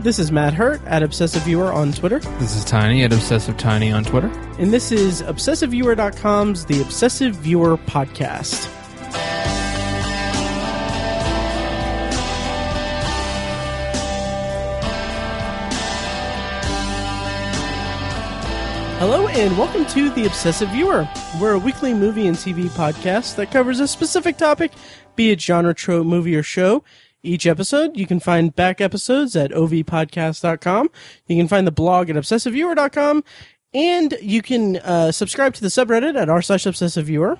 This is Matt Hurt at Obsessive Viewer on Twitter, This is Tiny at Obsessive Tiny on Twitter. and this is ObsessiveViewer.com's The Obsessive Viewer Podcast. Hello, and welcome to The Obsessive Viewer. We're a weekly movie and TV podcast that covers a specific topic, be it genre, trope, movie, or show. Each episode, you can find back episodes at ovpodcast.com. You can find the blog at obsessiveviewer.com. And you can uh, subscribe to the subreddit at r slash obsessiveviewer.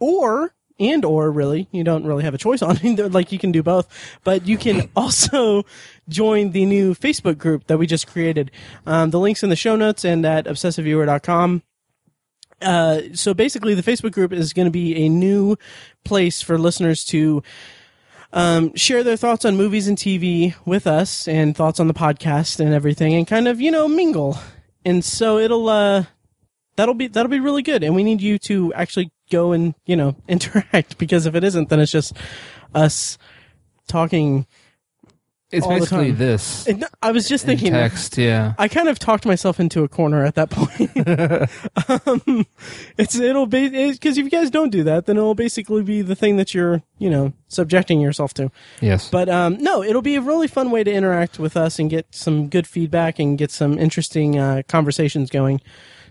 Or, and or really, you don't really have a choice on it. like you can do both. But you can also join the new Facebook group that we just created. Um, the link's in the show notes and at obsessiveviewer.com uh, so basically, the Facebook group is going to be a new place for listeners to um, share their thoughts on movies and TV with us, and thoughts on the podcast and everything, and kind of you know mingle. And so it'll uh, that'll be that'll be really good. And we need you to actually go and you know interact because if it isn't, then it's just us talking. It's basically this And I was just in thinking. text. Yeah, I kind of talked myself into a corner at that point. um, it's it'll be because if you guys don't do that, then it'll basically be the thing that you're you know subjecting yourself to. yes. But um, no, it'll be a really fun way to interact with us and get some good feedback and get some interesting uh, conversations going.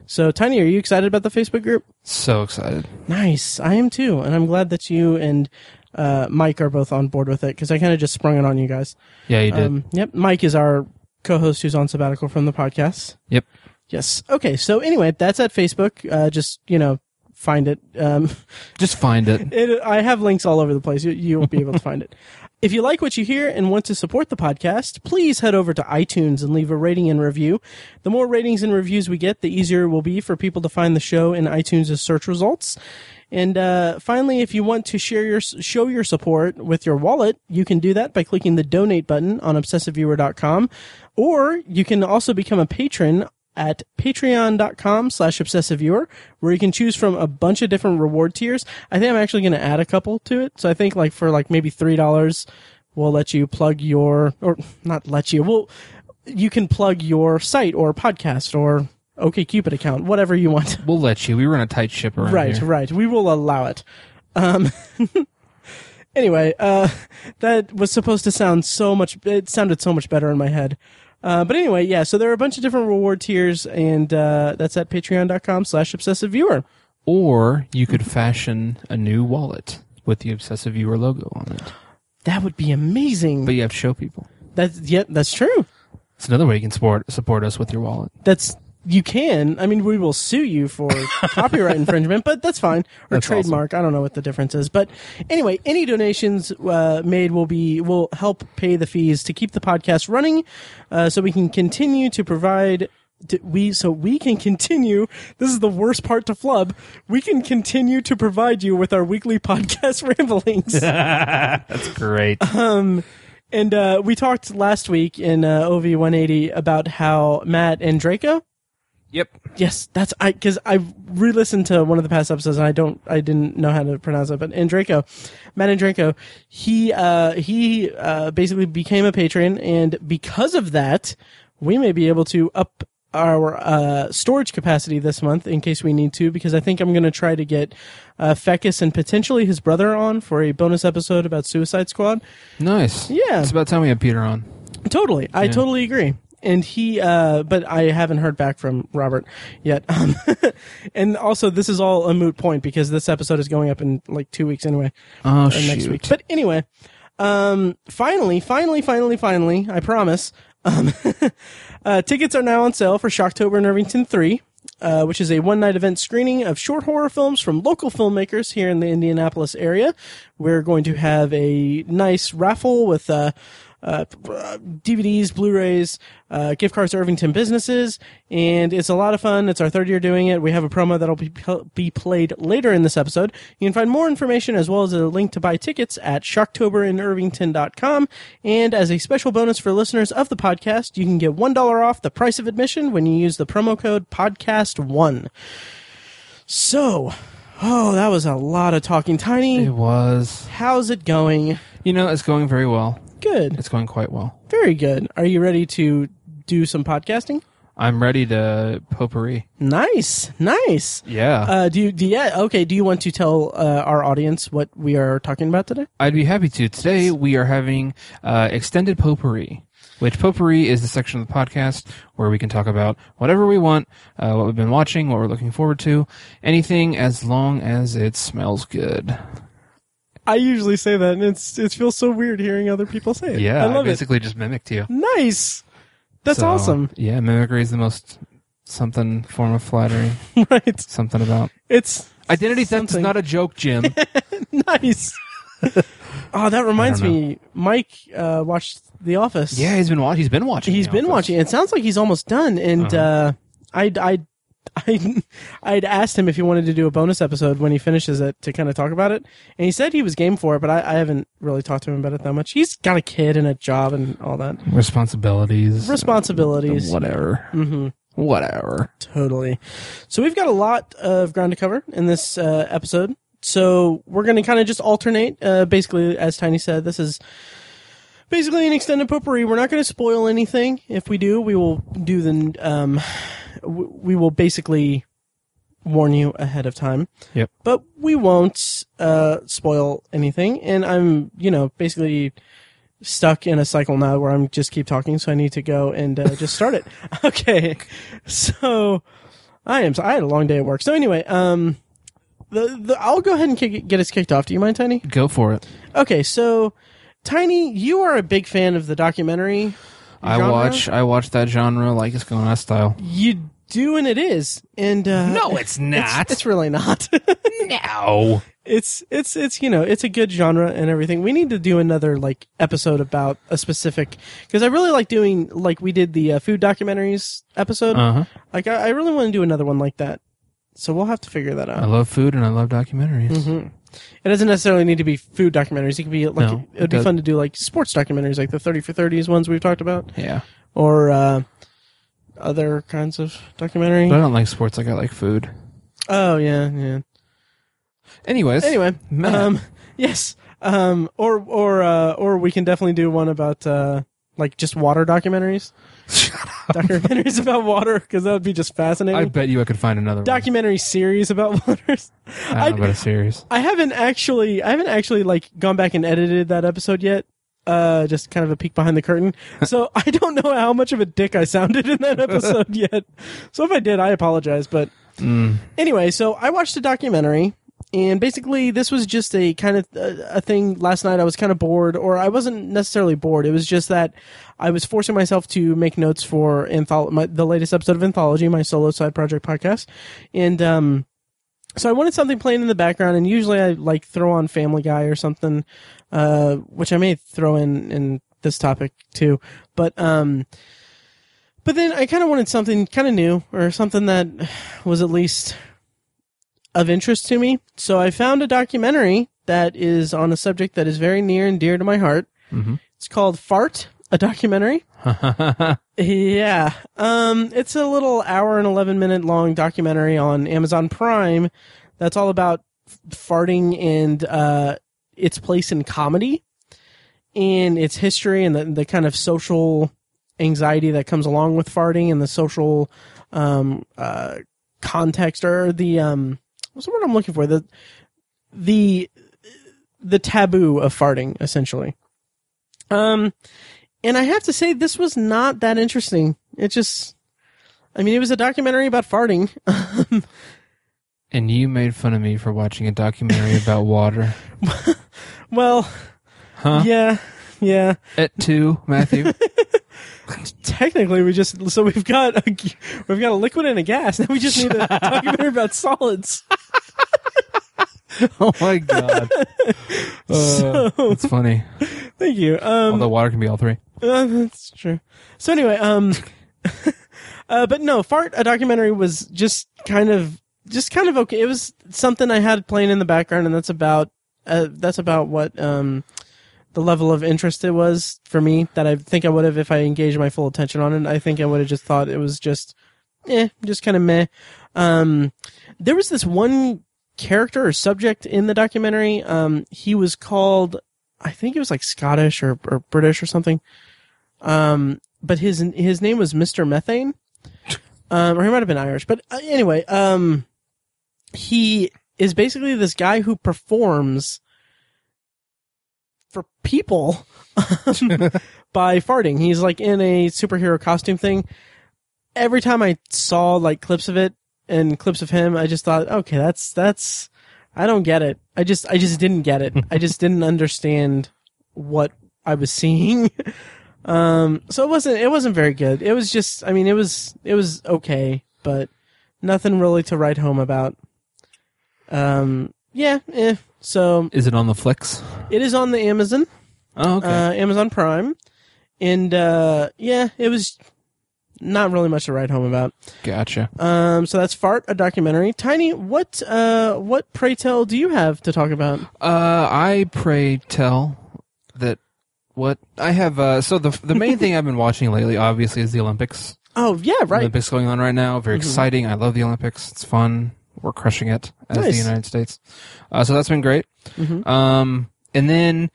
So, Tiny, are you excited about the Facebook group? so excited. Nice, I am too, and I'm glad that you and uh, Mike are both on board with it because I kind of just sprung it on you guys. Yeah, you did. Um, yep, Mike is our co-host who's on sabbatical from the podcast. yep. Yes. Okay. So anyway, that's at Facebook. Uh, just you know, find it. Um, Just find it. it. I have links all over the place. You, you won't be able to find it. If you like what you hear and want to support the podcast, please head over to iTunes and leave a rating and review. The more ratings and reviews we get, the easier it will be for people to find the show in iTunes' search results. And uh, finally, if you want to share your show your support with your wallet, you can do that by clicking the donate button on obsessiveviewer.com, or you can also become a patron at patreon.com slash obsessiveviewer, where you can choose from a bunch of different reward tiers. I think I'm actually going to add a couple to it. So I think like for like maybe $3, we'll let you plug your, or not let you, well, you can plug your site or podcast or OKCupid account, whatever you want. We'll let you. We run a tight ship around Right, here. right. We will allow it. Um, anyway, uh, that was supposed to sound so much. It sounded so much better in my head. Uh, but anyway, yeah. So there are a bunch of different reward tiers, and uh, that's at Patreon.com/slash Obsessive Viewer. Or you could fashion a new wallet with the Obsessive Viewer logo on it. That would be amazing. But you have to show people. that's yeah, that's true. It's another way you can support support us with your wallet. That's you can. I mean, we will sue you for copyright infringement, but that's fine. Or That's trademark. I don't know what the difference is, but anyway, any donations uh, made will be will help pay the fees to keep the podcast running, uh, so we can continue to provide. To, we so we can continue. This is the worst part to flub. We can continue to provide you with our weekly podcast ramblings. That's great. Um. And uh, we talked last week in uh, OV 180 about how Matt Andreko yep. Yes, that's I because I re-listened to one of the past episodes and I don't I didn't know how to pronounce it, but Andreko, Matt Andreko, he uh he uh basically became a patron and because of that, we may be able to up our uh storage capacity this month in case we need to because I think I'm gonna try to get uh Fecus and potentially his brother on for a bonus episode about Suicide Squad. Nice. Yeah. It's about time we have Peter on. Totally. I totally agree. And he, uh, but I haven't heard back from Robert yet. Um, and also, this is all a moot point because this episode is going up in like two weeks anyway, Oh, or shoot. next week. But anyway, um, finally, finally, finally, finally, I promise. Um, uh, tickets are now on sale for Shocktober in Irvington 3. Uh, which is a one night event screening of short horror films from local filmmakers here in the Indianapolis area. We're going to have a nice raffle with uh, uh, DVDs, Blu-rays, uh, gift cards to Irvington businesses, and it's a lot of fun. It's our third year doing it. We have a promo that'll be be played later in this episode. You can find more information as well as a link to buy tickets at shocktoberinirvington.com. And as a special bonus for listeners of the podcast, you can get one dollar off the price of admission when you use the promo code podcast one. So, oh, that was a lot of talking. Tiny, It was. how's it going? You know, it's going very well. Good. It's going quite well. Very good. Are you ready to do some podcasting? I'm ready to potpourri. Nice. Nice. Yeah. Uh, do you, do yeah, okay. Do you want to tell uh, our audience what we are talking about today? I'd be happy to. Today we are having uh, extended potpourri, which potpourri is the section of the podcast where we can talk about whatever we want, uh, what we've been watching, what we're looking forward to, anything as long as it smells good. I usually say that, and it's it feels so weird hearing other people say it. Yeah, I love it. basically just mimicked you. Nice. That's So, awesome. Yeah, mimicry is the most something form of flattery. right. something about It's identity theft is not a joke, Jim. nice. oh, that reminds me. Mike uh, watched The Office. yeah, he's been watching. He's been watching. he's been Office. watching. It sounds like he's almost done. And Uh-huh. uh, I'd, I'd, I'd, I'd asked him if he wanted to do a bonus episode when he finishes it to kind of talk about it, and he said he was game for it. But I, I haven't really talked to him about it that much. He's got a kid and a job and all that responsibilities, responsibilities. whatever, hmm whatever. Totally. So we've got a lot of ground to cover in this uh, episode. So we're going to kind of just alternate. Uh, basically, as Tiny said, this is basically an extended potpourri. We're not going to spoil anything. If we do, we will do the. Um, w- we will basically warn you ahead of time. Yep. But we won't uh, spoil anything. And I'm, you know, basically stuck in a cycle now where I'm just keep talking, so I need to go and uh, just start it. Okay, so I am. So I had a long day at work. So anyway, um, the the I'll go ahead and kick, get us kicked off. Do you mind, Tiny? Go for it. Okay, so Tiny, you are a big fan of the documentary. I genre? watch. I watch that genre like it's going out of style. You do, and it is, and uh, no, it's it's, it's really not. no. it's it's it's you know it's a good genre and everything. We need to do another like episode about a specific because I really like doing like we did the uh, food documentaries episode. Uh huh. like I, I really want to do another one like that. So we'll have to figure that out. I love food and I love documentaries. hmm It doesn't necessarily need to be food documentaries. It could be like No, it would be fun to do like sports documentaries, like the Thirty for Thirties ones we've talked about, Yeah, or uh, other kinds of documentary. but I don't like sports like I like food. oh yeah, yeah. Anyways, Anyway, um, yes, um, or or uh, or we can definitely do one about uh, like just water documentaries, documentaries about water because that would be just fascinating. I bet you I could find another one. Documentary series about waters. I don't know about a series. I haven't actually, I haven't actually like gone back and edited that episode yet. Uh, just kind of a peek behind the curtain. So I don't know how much of a dick I sounded in that episode yet. So if I did, I apologize. But Mm. anyway, so I watched a documentary, and basically this was just a kind of uh, a thing. Last night I was kind of bored, or I wasn't necessarily bored. It was just that I was forcing myself to make notes for my, the latest episode of Anthology, my solo side project podcast, and um, so I wanted something playing in the background. And usually I like throw on Family Guy or something, uh, which I may throw in in this topic too, but um. But then I kind of wanted something kind of new or something that was at least of interest to me. So I found a documentary that is on a subject that is very near and dear to my heart. Mm-hmm. It's called Fart, a documentary. Yeah. Um, it's a little hour and 11 minute long documentary on Amazon Prime that's all about f- farting and, uh, its place in comedy and its history and the, the kind of social anxiety that comes along with farting and the social, um, uh, context or the, um, what's the word I'm looking for? The, the, the taboo of farting, essentially. Um, and I have to say, this was not that interesting. It just, I mean, it was a documentary about farting. and you made fun of me for watching a documentary about water. well, Huh? yeah, yeah. At two, Matthew. Technically, we just so we've got a, we've got a liquid and a gas. Now we just need to a documentary about solids. oh my god. Uh, So, that's funny. thank you. Um, Although water can be all three. Uh, that's true. So anyway, um, uh, but no, fart a documentary was just kind of just kind of okay. It was something I had playing in the background, and that's about uh, that's about what um the level of interest it was for me that I think I would have if I engaged my full attention on it. I think I would have just thought it was just eh, just kind of meh. Um, there was this one character or subject in the documentary. Um, he was called I think it was like Scottish or, or British or something. Um, but his his name was Mr. Methane, um, or he might have been Irish. But uh, anyway, um, he is basically this guy who performs for people by farting. He's like in a superhero costume thing. Every time I saw like clips of it and clips of him, I just thought, okay, that's that's I don't get it. I just I just didn't get it. I just didn't understand what I was seeing. um so it wasn't it wasn't very good. It was just I mean it was it was okay, but nothing really to write home about. Um yeah, eh. So Is it on the flicks? it is on the Amazon, Oh, okay. uh, Amazon Prime, and uh, yeah, it was not really much to write home about. gotcha. Um, so that's Fart, a documentary. Tiny, what uh, what pray tell do you have to talk about? Uh, I pray tell that what I have. Uh, so the the main thing I've been watching lately, obviously, is the Olympics. Oh yeah, right. The Olympics going on right now. Very exciting. I love the Olympics. It's fun. We're crushing it as the United States. Uh, so that's been great. Mhm. Um, and then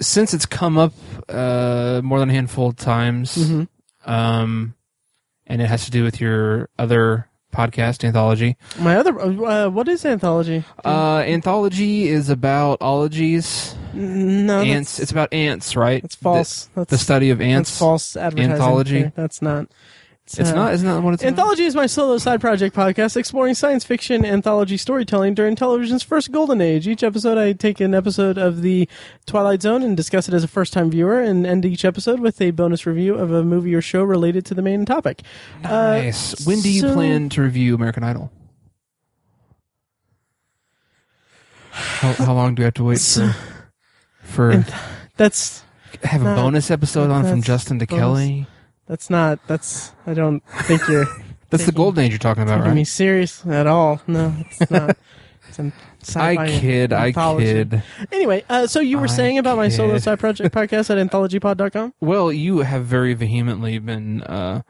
since it's come up uh, more than a handful of times, Mhm. um, and it has to do with your other podcast anthology. My other, uh, what is anthology? Uh, anthology is about ologies. No, ants. It's about ants, right? that's false. The, that's the study of ants. That's false advertising. Anthology? That's not. It's uh, not. Isn't that what it's? about? Anthology is my solo side project podcast exploring science fiction anthology storytelling during television's first golden age. Each episode, I take an episode of the Twilight Zone and discuss it as a first time viewer, and end each episode with a bonus review of a movie or show related to the main topic. Uh, Nice. when do you so- plan to review American Idol? How, how long do we have to wait So- for, for And that's have a not- bonus episode on from Justin to bonus. Kelly? That's not that's. I don't think you're That's the golden age you're talking about, taking me right? serious at all. No, it's not. It's an I kid. I anthology. kid. Anyway, uh, so you were I saying about my solo kid. side project podcast at anthologypod.com? Well, you have very vehemently been uh,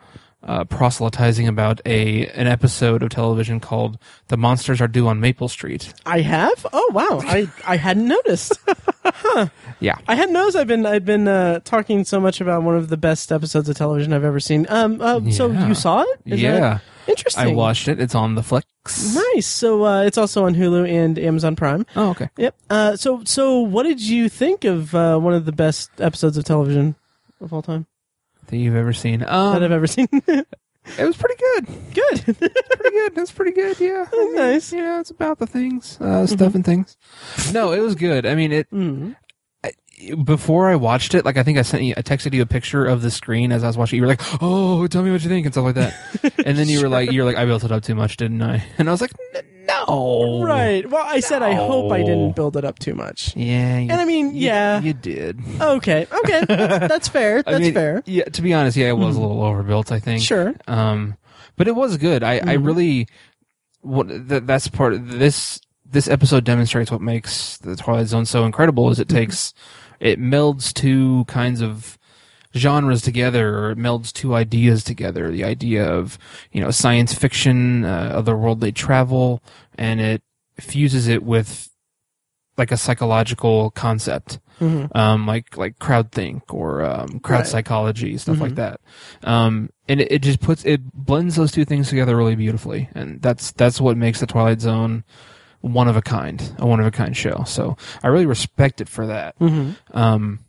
uh, proselytizing about a an episode of television called "The Monsters Are Due on Maple Street." I have. Oh wow, I I hadn't noticed. huh. Yeah. I hadn't noticed. I've been I've been uh, talking so much about one of the best episodes of television I've ever seen. Um. Uh, So you saw it? Is that yeah, interesting. I watched it. It's on the flicks. Nice. So uh, it's also on Hulu and Amazon Prime. Oh, okay. Yep. Uh. So so what did you think of uh, one of the best episodes of television of all time That you've ever seen? that Um, I've ever seen? it was pretty good. Good. pretty good. That's pretty good. Yeah. I mean, Nice. You know, it's about the things, uh, stuff and things. No, it was good. I mean, it mm. Before I watched it. Like, I think I sent you, I texted you a picture of the screen as I was watching. You were like, "Oh, tell me what you think" and stuff like that. and then you were like, "You're like, I built it up too much, didn't I?" And I was like, "No." Right. Well, I said I hope I didn't build it up too much. Yeah. You, And I mean, you- yeah. you did. Okay. Okay. That's, that's fair. That's I mean, fair. Yeah. To be honest, yeah, it was a little overbuilt. I think. Sure. Um, but it was good. I, I Mhm. really, what th- that's part of this, this episode demonstrates what makes the Twilight Zone so incredible is it Mm-hmm. takes, it melds two kinds of genres together or it melds two ideas together. The idea of, you know, science fiction, uh, otherworldly travel, and it fuses it with like a psychological concept hmm um, like like crowd think or um, crowd Right. psychology stuff like Mhm. that. Um, and it, it just puts it blends those two things together really beautifully, and that's that's what makes the Twilight Zone one of a kind, a one of a kind show. So I really respect it for that. hmm Um,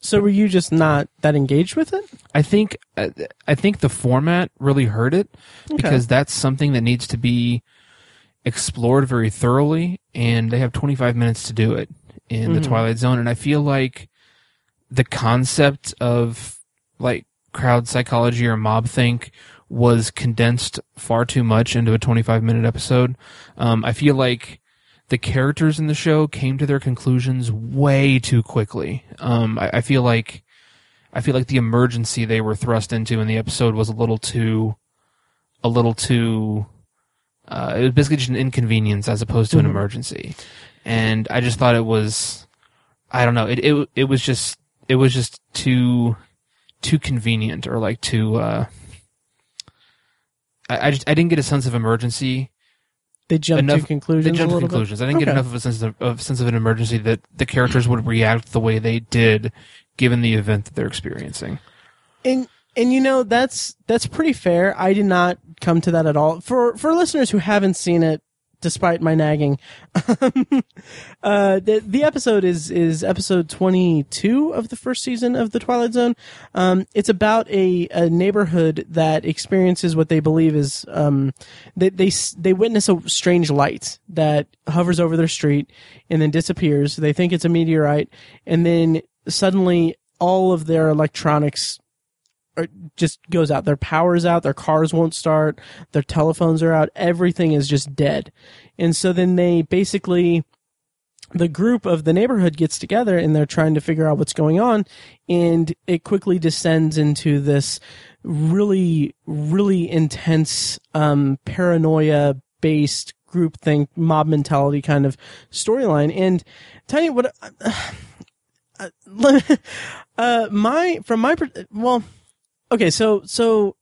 So were you just not that engaged with it? I think uh, I think the format really hurt it Okay. because that's something that needs to be explored very thoroughly, and they have 25 minutes to do it in the Mhm. Twilight Zone, and I feel like the concept of like crowd psychology or mob think was condensed far too much into a 25 minute episode. Um, I feel like the characters in the show came to their conclusions way too quickly. Um, I, I feel like I feel like the emergency they were thrust into in the episode was a little too, a little too. Uh, it was basically just an inconvenience as opposed to an Mhm. emergency, and I just thought it was, I don't know, it it it was just it was just too, too convenient or like too. Uh, I I just I didn't get a sense of emergency they jump Enough- to conclusions. They jumped to conclusions. I didn't Okay. get enough of a sense of, of sense of an emergency that the characters would react the way they did, given the event that they're experiencing. And and you know that's that's pretty fair. I did not come to that at all. For for listeners who haven't seen it, despite my nagging, uh, the the episode is is episode twenty two of the first season of the Twilight Zone. Um, it's about a, a neighborhood that experiences what they believe is um, they they they witness a strange light that hovers over their street and then disappears. They think it's a meteorite, and then suddenly all of their electronics just goes out. Their power's out. Their cars won't start. Their telephones are out. Everything is just dead. And so then they basically the group of the neighborhood gets together and they're trying to figure out what's going on and it quickly descends into this really really intense um paranoia based group think mob mentality kind of storyline and tell you what uh, uh my from my well okay so so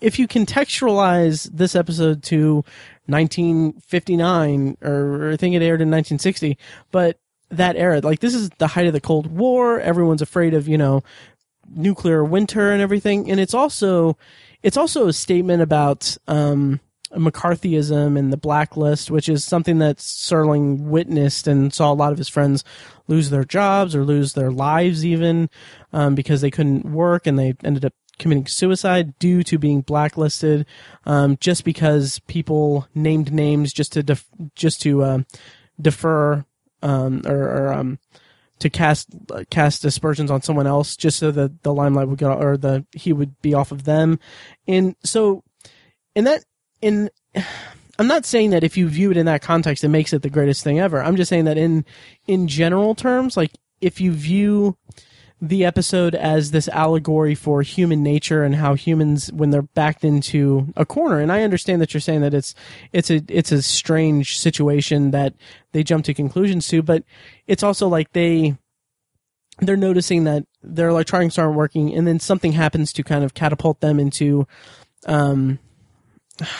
if you contextualize this episode to 1959 or I think it aired in 1960 but that era like this is the height of the cold war everyone's afraid of you know nuclear winter and everything and it's also it's also a statement about um McCarthyism and the blacklist, which is something that Serling witnessed and saw a lot of his friends lose their jobs or lose their lives even um, because they couldn't work and they ended up committing suicide due to being blacklisted um, just because people named names just to def- just to uh, defer um, or, or um, to cast cast aspersions on someone else just so that the limelight would go or the he would be off of them and so in that in I'm not saying that if you view it in that context it makes it the greatest thing ever. I'm just saying that in in general terms like if you view the episode as this allegory for human nature and how humans when they're backed into a corner. And I understand that you're saying that it's it's a it's a strange situation that they jump to conclusions to but it's also like they they're noticing that their electronics aren't working and then something happens to kind of catapult them into um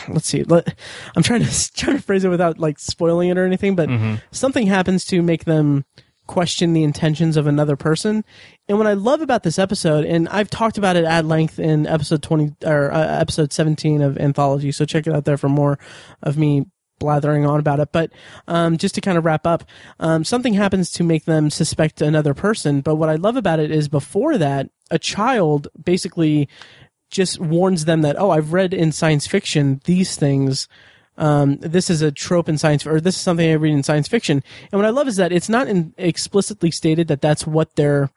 let's see let, i'm trying to trying to phrase it without like spoiling it or anything but something happens to make them question the intentions of another person and what i love about this episode and i've talked about it at length in episode 20 or uh, episode 17 of anthology so check it out there for more of me blathering on about it. But um, just to kind of wrap up, um, something happens to make them suspect another person. But what I love about it is before that, a child basically just warns them that, oh, I've read in science fiction these things. Um, this is a trope in science, or this is something I read in science fiction. And what I love is that it's not in, explicitly stated that that's what they're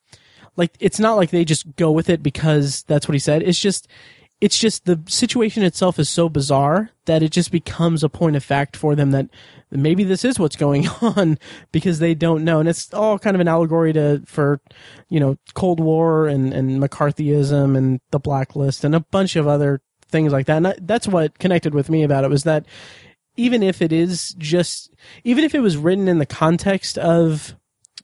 like. It's not like they just go with it because that's what he said. It's just it's just the situation itself is so bizarre that it just becomes a point of fact for them that maybe this is what's going on because they don't know and it's all kind of an allegory to for you know cold war and and mccarthyism and the blacklist and a bunch of other things like that. And I, that's what connected with me about it was that even if it is just even if it was written in the context of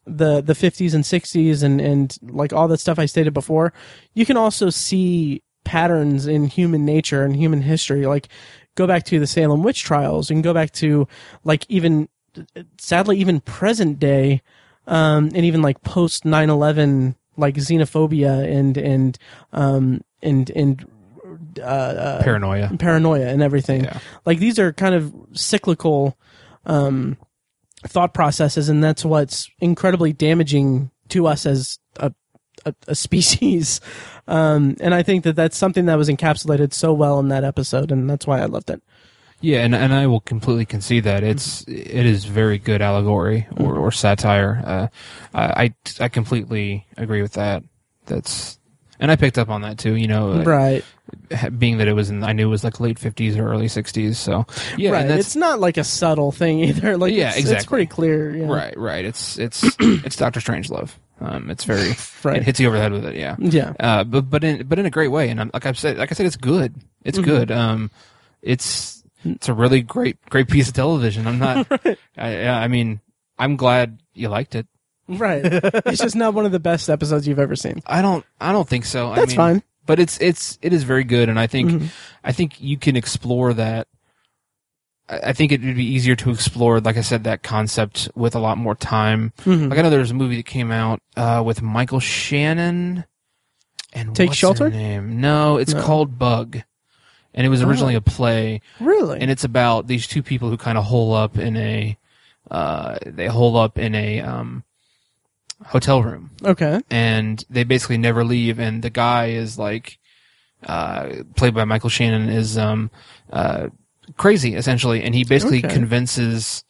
the the 50s and 60s and and like all that stuff I stated before you can also see patterns in human nature and human history. Like go back to the Salem witch trials and go back to like even sadly even present day um and even like post 9/11 like xenophobia and and um and and uh, uh Paranoia. paranoia and everything. Yeah. Like these are kind of cyclical um, thought processes, and that's what's incredibly damaging to us as a a, a species. Um, and I think that that's something that was encapsulated so well in that episode, and that's why I loved it. Yeah, and and I will completely concede that it's it is very good allegory or, or satire. Uh, I I completely agree with that. That's and I picked up on that too. You know, Right, uh, being that it was in I knew it was like late fifties or early sixties. So yeah, right. It's not like a subtle thing either. Like Yeah, it's, It's pretty clear. Yeah. right, right. It's it's it's Doctor Strangelove. Um, it's very Right. it hits you over the head with it. Yeah, Yeah. uh, but but in but in a great way. And I'm, like I said, like I said, it's good. It's Mm-hmm. good. Um, it's it's a really great great piece of television. I'm not. I, I mean, I'm glad you liked it. Right. it's just not one of the best episodes you've ever seen. I don't. I don't think so. I That's mean, fine. But it's it's it is very good, and I think Mhm. I think you can explore that I think it would be easier to explore, like I said, that concept with a lot more time. Mhm. Like I know there's a movie that came out uh, with Michael Shannon and Take what's Shelter? name? No, it's No. called Bug, and it was originally Oh. a play, Really? and it's about these two people who kind of hole up in a uh, they hole up in a um, hotel room, okay. and they basically never leave. And the guy is like uh, played by Michael Shannon is um, uh, crazy essentially, and he basically Okay. convinces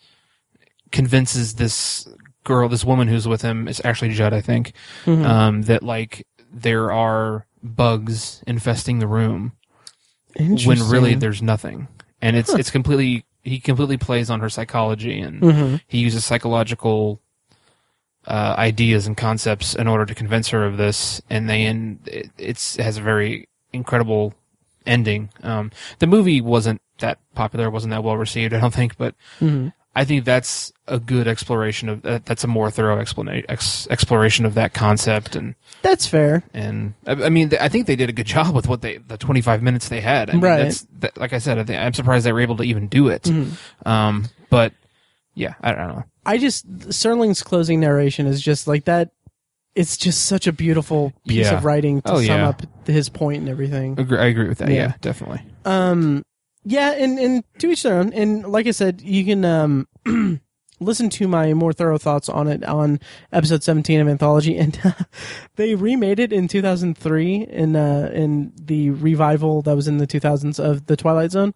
convinces this girl, this woman who's with him, it's Ashley Judd, I think, Mhm. um, that like there are bugs infesting the room when really there's nothing, and it's it's completely he completely plays on her psychology and Mhm. he uses psychological uh, ideas and concepts in order to convince her of this, and then it, it's it has a very incredible ending. Um, the movie wasn't that popular, wasn't that well received, I don't think, but Mhm. I think that's a good exploration of that. That's a more thorough explanation ex, exploration of that concept, and That's fair. and I, I mean, I think they did a good job with what they the 25 minutes they had. I mean, Right. That's, that, like I said, I think, I'm surprised they were able to even do it. Mm-hmm. Um, but yeah, I don't know. I just Serling's closing narration is just like that. It's just such a beautiful piece Yeah. of writing to Oh, sum yeah. up his point and everything. Agree, I agree with that. Yeah. Yeah, definitely. Um, yeah, and and to each their own. And like I said, you can um listen to my more thorough thoughts on it on episode seventeen of Anthology, and they remade it in two thousand three in uh in the revival that was in the two thousands of the Twilight Zone.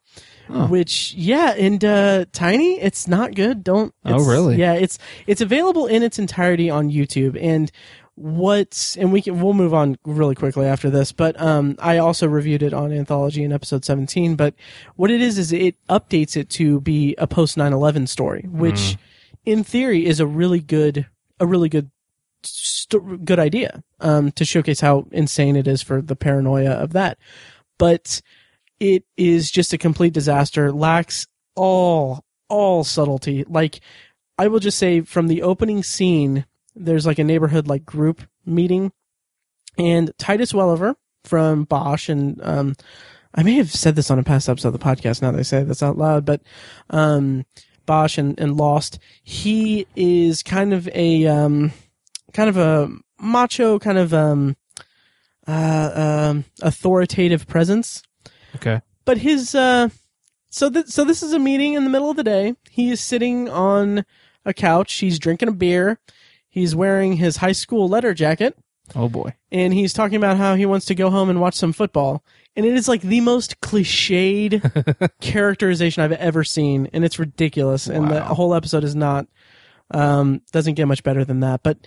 Oh. Which yeah, and uh Tiny, it's not good. Don't. Oh, really? Yeah, it's it's available in its entirety on YouTube, and what and we can we'll move on really quickly after this but um i also reviewed it on anthology in episode 17 but what it is is it updates it to be a post 9-11 story which in theory is a really good a really good st- good idea um to showcase how insane it is for the paranoia of that but it is just a complete disaster. Lacks all all subtlety. Like i will just say from the opening scene there's like a neighborhood like group meeting. And titus welliver from bosch and um i may have said this on a past episode of the podcast now that i say this out loud but um bosch and, and lost. He is kind of a um kind of a macho kind of um uh um authoritative presence Okay. but his uh so th- so this is a meeting in the middle of the day. He is sitting on a couch. He's drinking a beer. He's wearing his high school letter jacket. Oh boy. and he's talking about how he wants to go home and watch some football. And it is like the most cliched characterization i've ever seen. And it's ridiculous. And the whole episode is not um doesn't get much better than that. But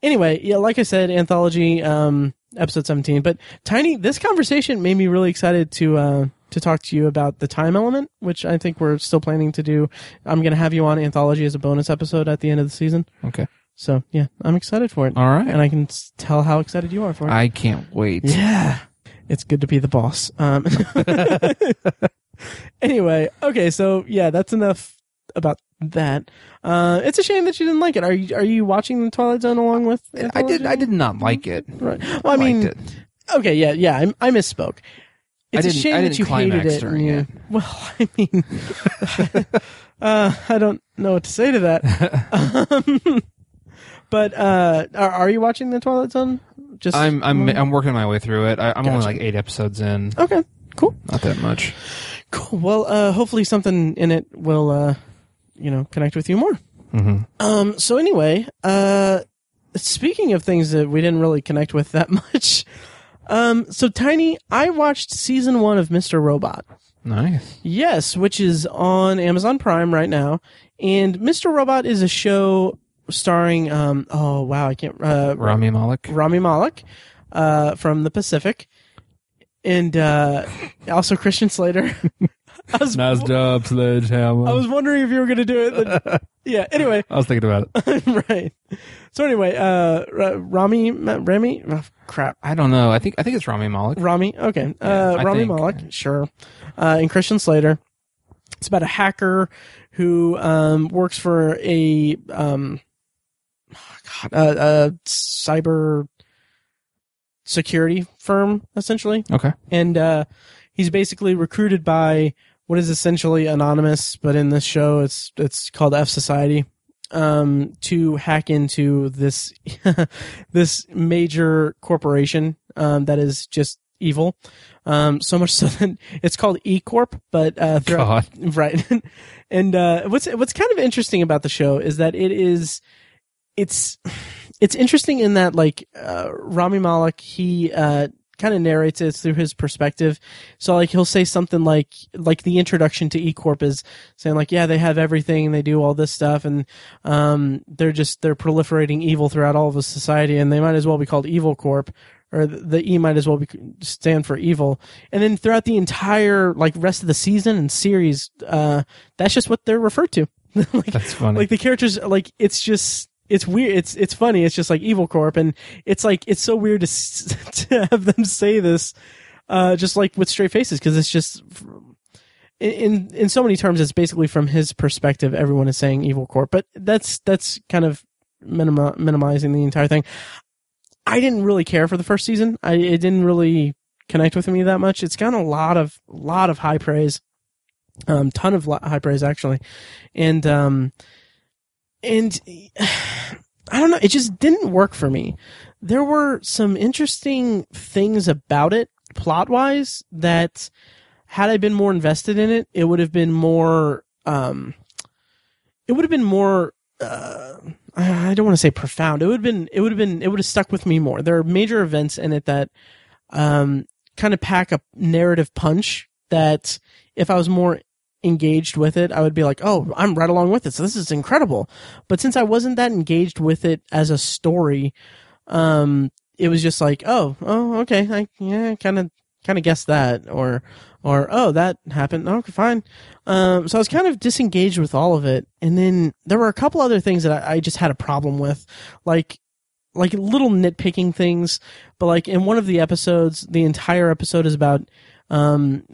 anyway yeah like i said anthology um episode 17 but tiny this conversation made me really excited to uh to talk to you about the time element which i think we're still planning to do i'm gonna have you on anthology as a bonus episode at the end of the season Okay. so yeah i'm excited for it All right. and i can tell how excited you are for it I can't wait. yeah. It's good to be the boss. Um, anyway, okay, so yeah, that's enough about that. Uh, it's a shame that you didn't like it. Are you are you watching the Twilight Zone along with? I did. I did not like it. Right. Well, I mean, liked it. okay, yeah, yeah. I, I misspoke. It's a shame I that you hated it. during you- Well, I mean, uh, I don't know what to say to that. um, but uh, are, are you watching the Twilight Zone? Just I'm I'm I'm working my way through it. I, I'm only like eight episodes in. okay. Cool. Not that much. Cool. Well, uh, hopefully something in it will, uh, you know, connect with you more. hmm Um. So anyway, uh, speaking of things that we didn't really connect with that much, um. So Tiny, I watched season one of Mr. Robot. Nice. Yes, which is on Amazon Prime right now, and Mr. Robot is a show starring, um. Oh wow, I can't. Uh, Rami Malek. Rami Malek, uh, from the Pacific, and uh, also Christian Slater. I was, job, Sledgehammer. I was wondering if you were going to do it. but- yeah. Anyway, I was thinking about it. right. So anyway, uh, Rami, Rami, oh, crap, I don't know. I think I think it's Rami Malek. Rami. Okay, Yeah, uh, Rami think. Malek, sure. Uh, and Christian Slater. It's about a hacker who um, works for a um, God, uh, a cyber security firm, essentially. Okay. and uh, he's basically recruited by what is essentially anonymous, but in this show it's it's called F Society. Um, to hack into this this major corporation um, that is just evil. Um, so much so that it's called E Corp, but uh, throughout, right. and uh, what's what's kind of interesting about the show is that it is it's it's interesting in that like uh, Rami Malek he uh, kind of narrates it through his perspective. So like he'll say something like like the introduction to E Corp is saying like yeah they have everything and they do all this stuff and um they're just they're proliferating evil throughout all of the society and they might as well be called Evil Corp or the E might as well be stand for evil. And then throughout the entire like rest of the season and series, uh, that's just what they're referred to. like, that's funny. Like the characters, like it's just it's weird. It's it's funny. It's just like Evil Corp, and it's like it's so weird to to have them say this, uh, just like with straight faces, because it's just in in so many terms, it's basically from his perspective. Everyone is saying Evil Corp, but that's that's kind of minima, minimizing the entire thing. I didn't really care for the first season. I it didn't really connect with me that much. It's gotten a lot of lot of high praise, um, ton of high praise actually, and um, and I don't know. It just didn't work for me. There were some interesting things about it plot wise that had I been more invested in it, it would have been more. Um, it would have been more. Uh, I don't want to say profound. It would have been, it would have been, it would have stuck with me more. There are major events in it that, um, kind of pack a narrative punch that if I was more engaged with it, I would be like, oh, I'm right along with it. So this is incredible. But since I wasn't that engaged with it as a story, um, it was just like, oh, oh, okay. I, yeah, kind of, kind of guessed that or, or oh that happened okay fine um, so i was kind of disengaged with all of it and then there were a couple other things that I, I, just had a problem with like like little nitpicking things but like in one of the episodes the entire episode is about um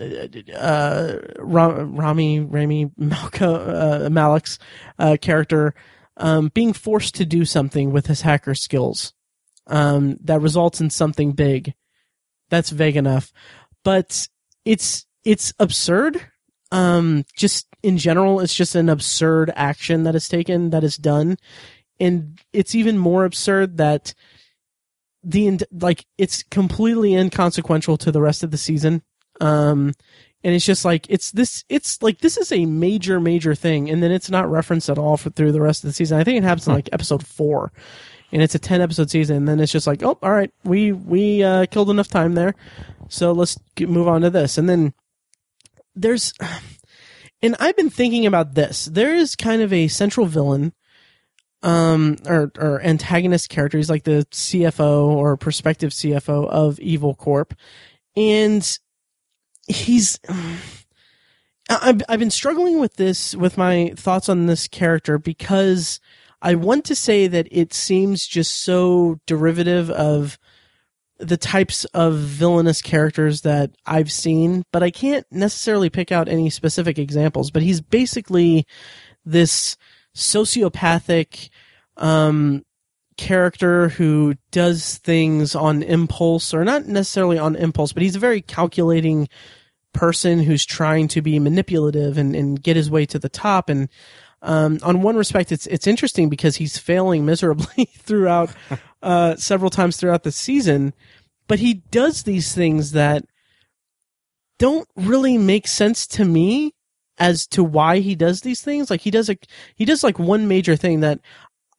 uh rami rami malka uh, malek's uh, character um being forced to do something with his hacker skills um that results in something big that's vague enough but it's it's absurd. Um, just in general, it's just an absurd action that is taken, that is done, and it's even more absurd that the like it's completely inconsequential to the rest of the season. Um, and it's just like it's this it's like this is a major major thing. And then it's not referenced at all for through the rest of the season. I think it happens in like episode four. And it's a 10 episode season. And then it's just like oh all right. We we uh, killed enough time there. So let's get, move on to this. And then there's and i've been thinking about this. There is kind of a central villain um or or antagonist character. He's like the cfo or prospective cfo of evil corp. And he's I've, I've been struggling with this with my thoughts on this character because I want to say that it seems just so derivative of the types of villainous characters that I've seen, but I can't necessarily pick out any specific examples. But he's basically this sociopathic um, character who does things on impulse, or not necessarily on impulse, but he's a very calculating person who's trying to be manipulative and, and get his way to the top. And um, on one respect, it's it's interesting because he's failing miserably throughout uh, several times throughout the season, but he does these things that don't really make sense to me as to why he does these things. Like he does a he does like one major thing that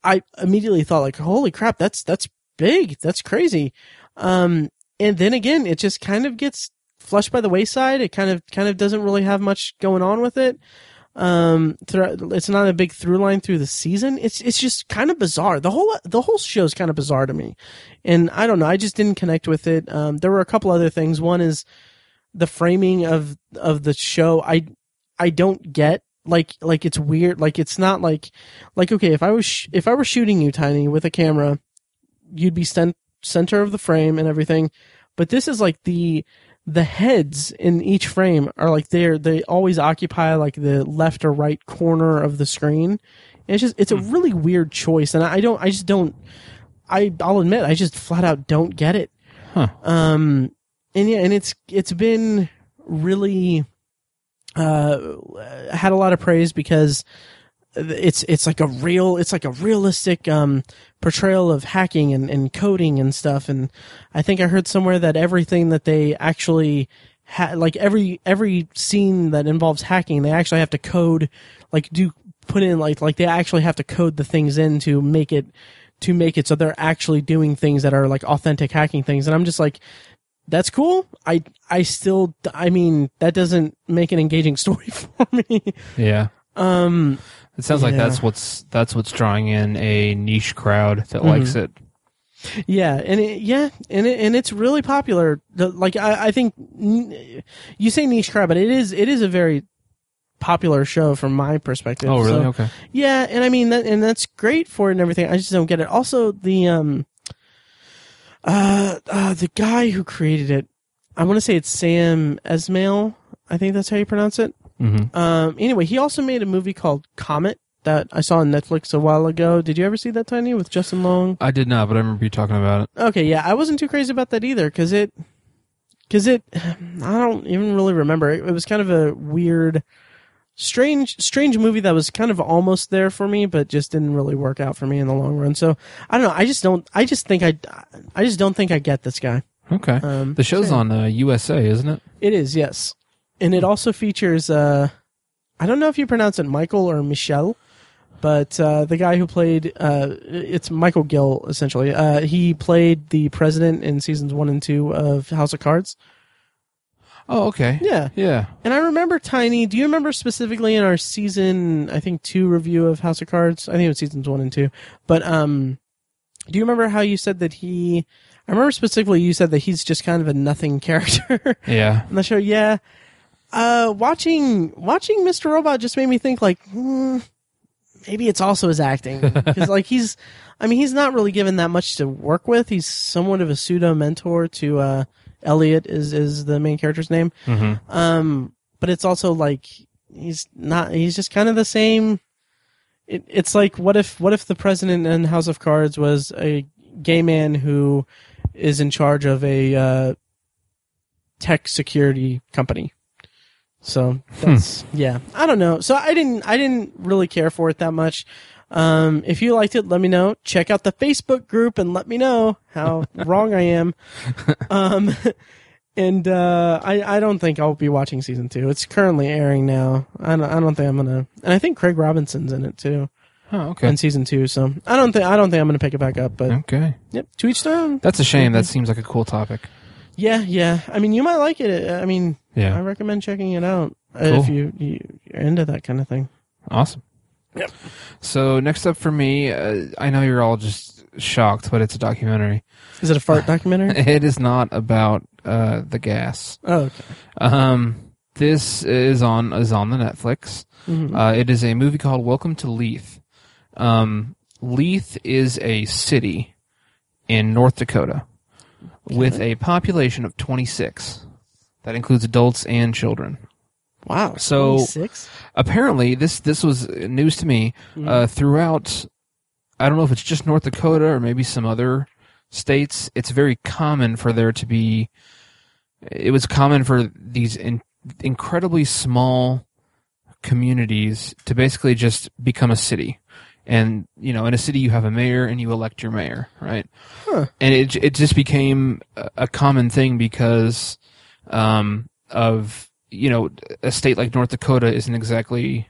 I immediately thought like, holy crap, that's that's big, that's crazy. Um, and then again, it just kind of gets flushed by the wayside. It kind of kind of doesn't really have much going on with it. Um it's not a big through line through the season. It's it's just kind of bizarre. The whole the whole show is kind of bizarre to me. And i don't know i just didn't connect with it. Um there were a couple other things. One is the framing of of the show. I i don't get like like it's weird like it's not like like okay if i was sh- if i were shooting you tiny with a camera you'd be st- center of the frame and everything but this is like the the heads in each frame are like they're they always occupy like the left or right corner of the screen. And it's just it's a hmm. really weird choice, and I don't I just don't I I'll admit I just flat out don't get it. Huh. Um, and yeah, and it's it's been really uh, had a lot of praise because it's it's like a real it's like a realistic um, portrayal of hacking and, and coding and stuff. And I think I heard somewhere that everything that they actually ha- like every every scene that involves hacking, they actually have to code like do put in like like they actually have to code the things in to make it to make it so they're actually doing things that are like authentic hacking things. And I'm just like, that's cool. I I still I mean that doesn't make an engaging story for me. Yeah. Um It sounds like that's what's that's what's drawing in a niche crowd that Mm-hmm. likes it. yeah, and it, yeah, and it, and it's really popular. The, like I I think n- you say niche crowd, but it is it is a very popular show from my perspective. Oh, really? So- okay. Yeah, and I mean that, and that's great for it and everything. I just don't get it. Also, the um, uh, uh the guy who created it, I want to say it's Sam Esmail. I think that's how you pronounce it. hmm Um, anyway, he also made a movie called Comet that I saw on Netflix a while ago. Did you ever see that, Tiny, with Justin Long? I did not, but I remember you talking about it. Okay, yeah, I wasn't too crazy about that either because it, because it, I don't even really remember. It, it was kind of a weird, strange, strange movie that was kind of almost there for me, but just didn't really work out for me in the long run. So I don't know. I just don't. I just think I, I just don't think I get this guy. Okay. Um, the show's so- on uh, USA, isn't it? It is yes, and it also features. uh I don't know if you pronounce it Michael or Michelle, but uh, the guy who played uh, it's Michael Gill essentially. Uh, he played the president in seasons one and two of House of Cards. Oh, okay. Yeah, Yeah. and I remember Tiny. Do you remember specifically in our season I think two review of House of Cards? I think it was seasons one and two. But um, do you remember how you said that he? I remember specifically you said that he's just kind of a nothing character. Yeah. on the show. Yeah. Uh, watching watching Mr. Robot just made me think like hmm, maybe it's also his acting because like he's, I mean he's not really given that much to work with. He's somewhat of a pseudo mentor to uh, Elliot is is the main character's name. hmm Um, but it's also like he's not. He's just kind of the same. It, it's like what if what if the president in House of Cards was a gay man who is in charge of a uh, tech security company. So that's yeah. I don't know. So I didn't I didn't really care for it that much. Um, if you liked it, let me know. Check out the Facebook group and let me know how wrong I am. Um, and uh, I I don't think I'll be watching season two. It's currently airing now. I don't I don't think I'm gonna. And I think Craig Robinson's in it too Oh, okay. in season two. So I don't think I don't think I'm gonna pick it back up. But Okay. yep, to each their own. That's a shame. That seems like a cool topic. Yeah, yeah. I mean, you might like it. I mean, yeah. I recommend checking it out uh, Cool. if you, you you're into that kind of thing. Awesome. Yep. So next up for me, uh, I know you're all just shocked, but it's a documentary. Is it a fart documentary? It is not about uh, the gas. Oh, okay. Um, this is on is on the Netflix. Mhm. Uh, it is a movie called Welcome to Leith. Um, Leith is a city in North Dakota with a population of 26. That includes adults and children. Wow. So- 26? Apparently, this this was news to me. Mhm. Uh, throughout, I don't know if it's just North Dakota or maybe some other states. It's very common for there to be. It was common for these in, incredibly small communities to basically just become a city. And you know, in a city, you have a mayor and you elect your mayor, right? Huh. And it it just became a, a common thing because um, of you know a state like North Dakota isn't exactly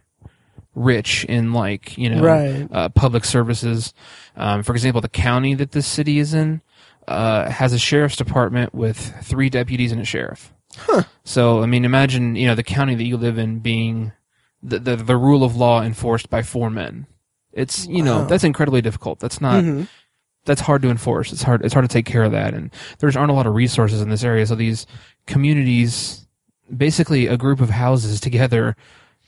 rich in like you know Right. uh, public services. Um, for example, the county that this city is in uh, has a sheriff's department with three deputies and a sheriff. Huh. So I mean, imagine you know the county that you live in being the the, the rule of law enforced by four men. It's you know that's incredibly difficult. That's not Mhm. that's hard to enforce. It's hard. It's hard to take care of that, and there's aren't a lot of resources in this area. So these communities, basically a group of houses together,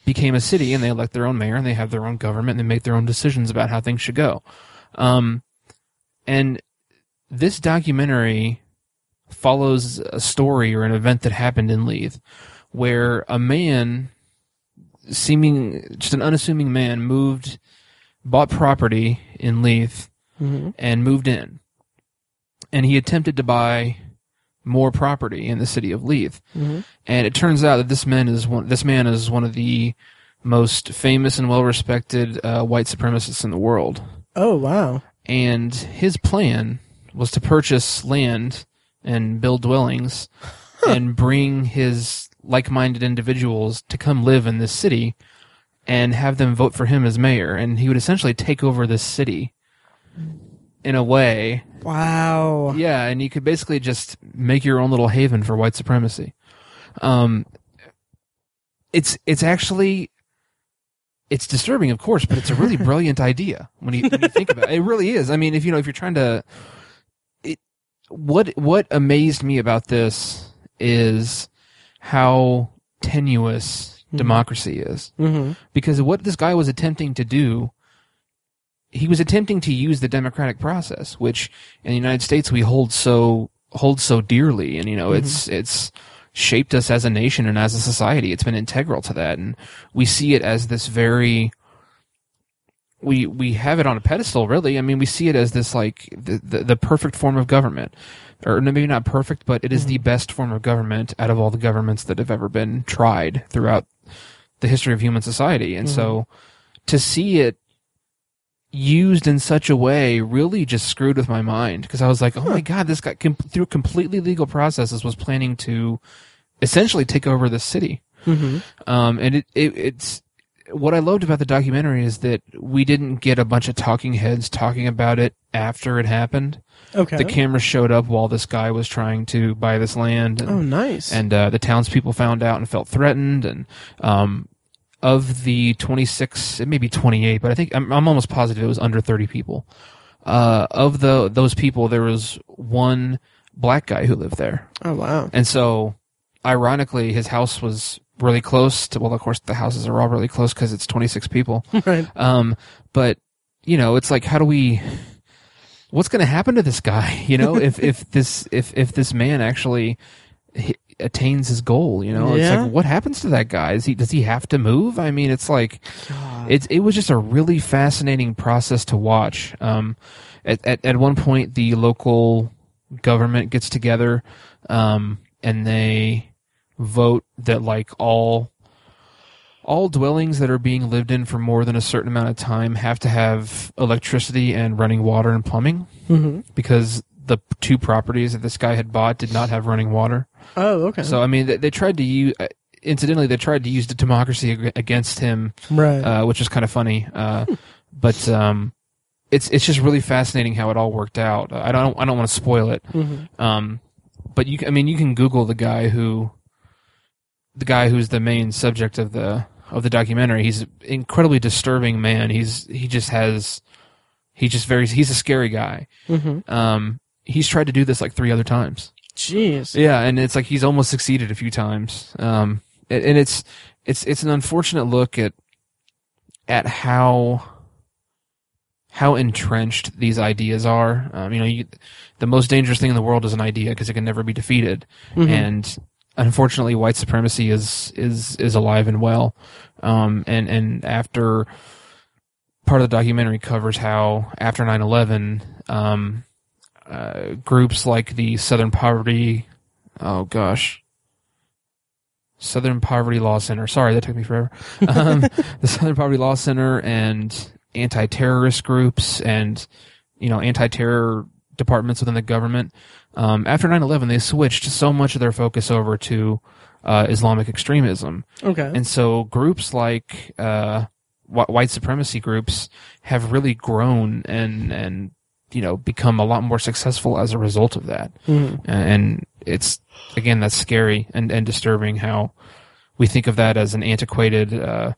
became a city, and they elect their own mayor, and they have their own government, and they make their own decisions about how things should go. Um, and this documentary follows a story or an event that happened in Leith, where a man, seeming just an unassuming man, moved, bought property in Leith Mhm. and moved in. And he attempted to buy more property in the city of Leith. Mhm. And it turns out that this man is one. This man is one of the most famous and well-respected uh, white supremacists in the world. Oh wow. And his plan was to purchase land and build dwellings and bring his like-minded individuals to come live in this city and have them vote for him as mayor. And he would essentially take over this city in a way Wow. yeah, and you could basically just make your own little haven for white supremacy. Um, it's it's actually it's disturbing, of course, but it's a really brilliant idea when you, when you think about it. It really is. I mean, if you know, if you're trying to, it what what amazed me about this is how tenuous democracy is Mm-hmm. because what this guy was attempting to do he was attempting to use the democratic process which in the United States we hold so hold so dearly. And you know mm-hmm. it's it's shaped us as a nation and as a society. It's been integral to that. And we see it as this very we we have it on a pedestal really. I mean we see it as this like the the, the perfect form of government. Or maybe not perfect but it is the mm-hmm. best form of government out of all the governments that have ever been tried throughout the history of human society. And so mm-hmm. to see it used in such a way really just screwed with my mind because I was like, oh my god, this guy com- through completely legal processes was planning to essentially take over the city. Mm-hmm. Um, and it, it it's what I loved about the documentary is that we didn't get a bunch of talking heads talking about it after it happened. Okay. The camera showed up while this guy was trying to buy this land. And, oh, nice. and uh, the townspeople found out and felt threatened. And um, of the 26, it may be 28, but I think I'm, I'm almost positive it was under 30 people. Uh, of the those people, there was one black guy who lived there, oh wow. and so ironically, his house was really close to. Well, of course, the houses are all really close because it's 26 people. right. Um, but you know, it's like, how do we? What's going to happen to this guy? You know, if if this if if this man actually attains his goal, you know, it's like, what happens to that guy? Is he does he have to move? I mean, it's like, God. it's it was just a really fascinating process to watch. Um, at at at one point, the local government gets together, um, and they vote that like all all dwellings that are being lived in for more than a certain amount of time have to have electricity and running water and plumbing Mhm. because the two properties that this guy had bought did not have running water. Oh, okay. So I mean, they, they tried to use. uh, Incidentally, they tried to use the democracy against him right. uh, which is kind of funny. Uh, but um, it's it's just really fascinating how it all worked out. I don't I don't want to spoil it. Mhm. Um, but you, I mean, you can Google the guy who, the guy who's the main subject of the of the documentary. He's an incredibly disturbing man. He's he just has, he just very he's a scary guy. Mhm. Um, he's tried to do this like three other times. Jeez. Yeah, and it's like he's almost succeeded a few times. Um, and, it's it's it's an unfortunate look at at how how entrenched these ideas are. Um, you know, you, the most dangerous thing in the world is an idea because it can never be defeated, Mhm. and unfortunately, white supremacy is is is alive and well. Um, and and after part of the documentary covers how after 9/11, um, uh, groups like the Southern Poverty, oh gosh, Southern Poverty Law Center. Sorry, that took me forever. Um, the Southern Poverty Law Center and anti-terrorist groups and you know anti-terror departments within the government. Um, after 9/11, they switched so much of their focus over to uh, Islamic extremism. Okay. And so groups like uh, wh- white supremacy groups have really grown and and you know become a lot more successful as a result of that. Mhm. And it's again that's scary and and disturbing how we think of that as an antiquated, uh,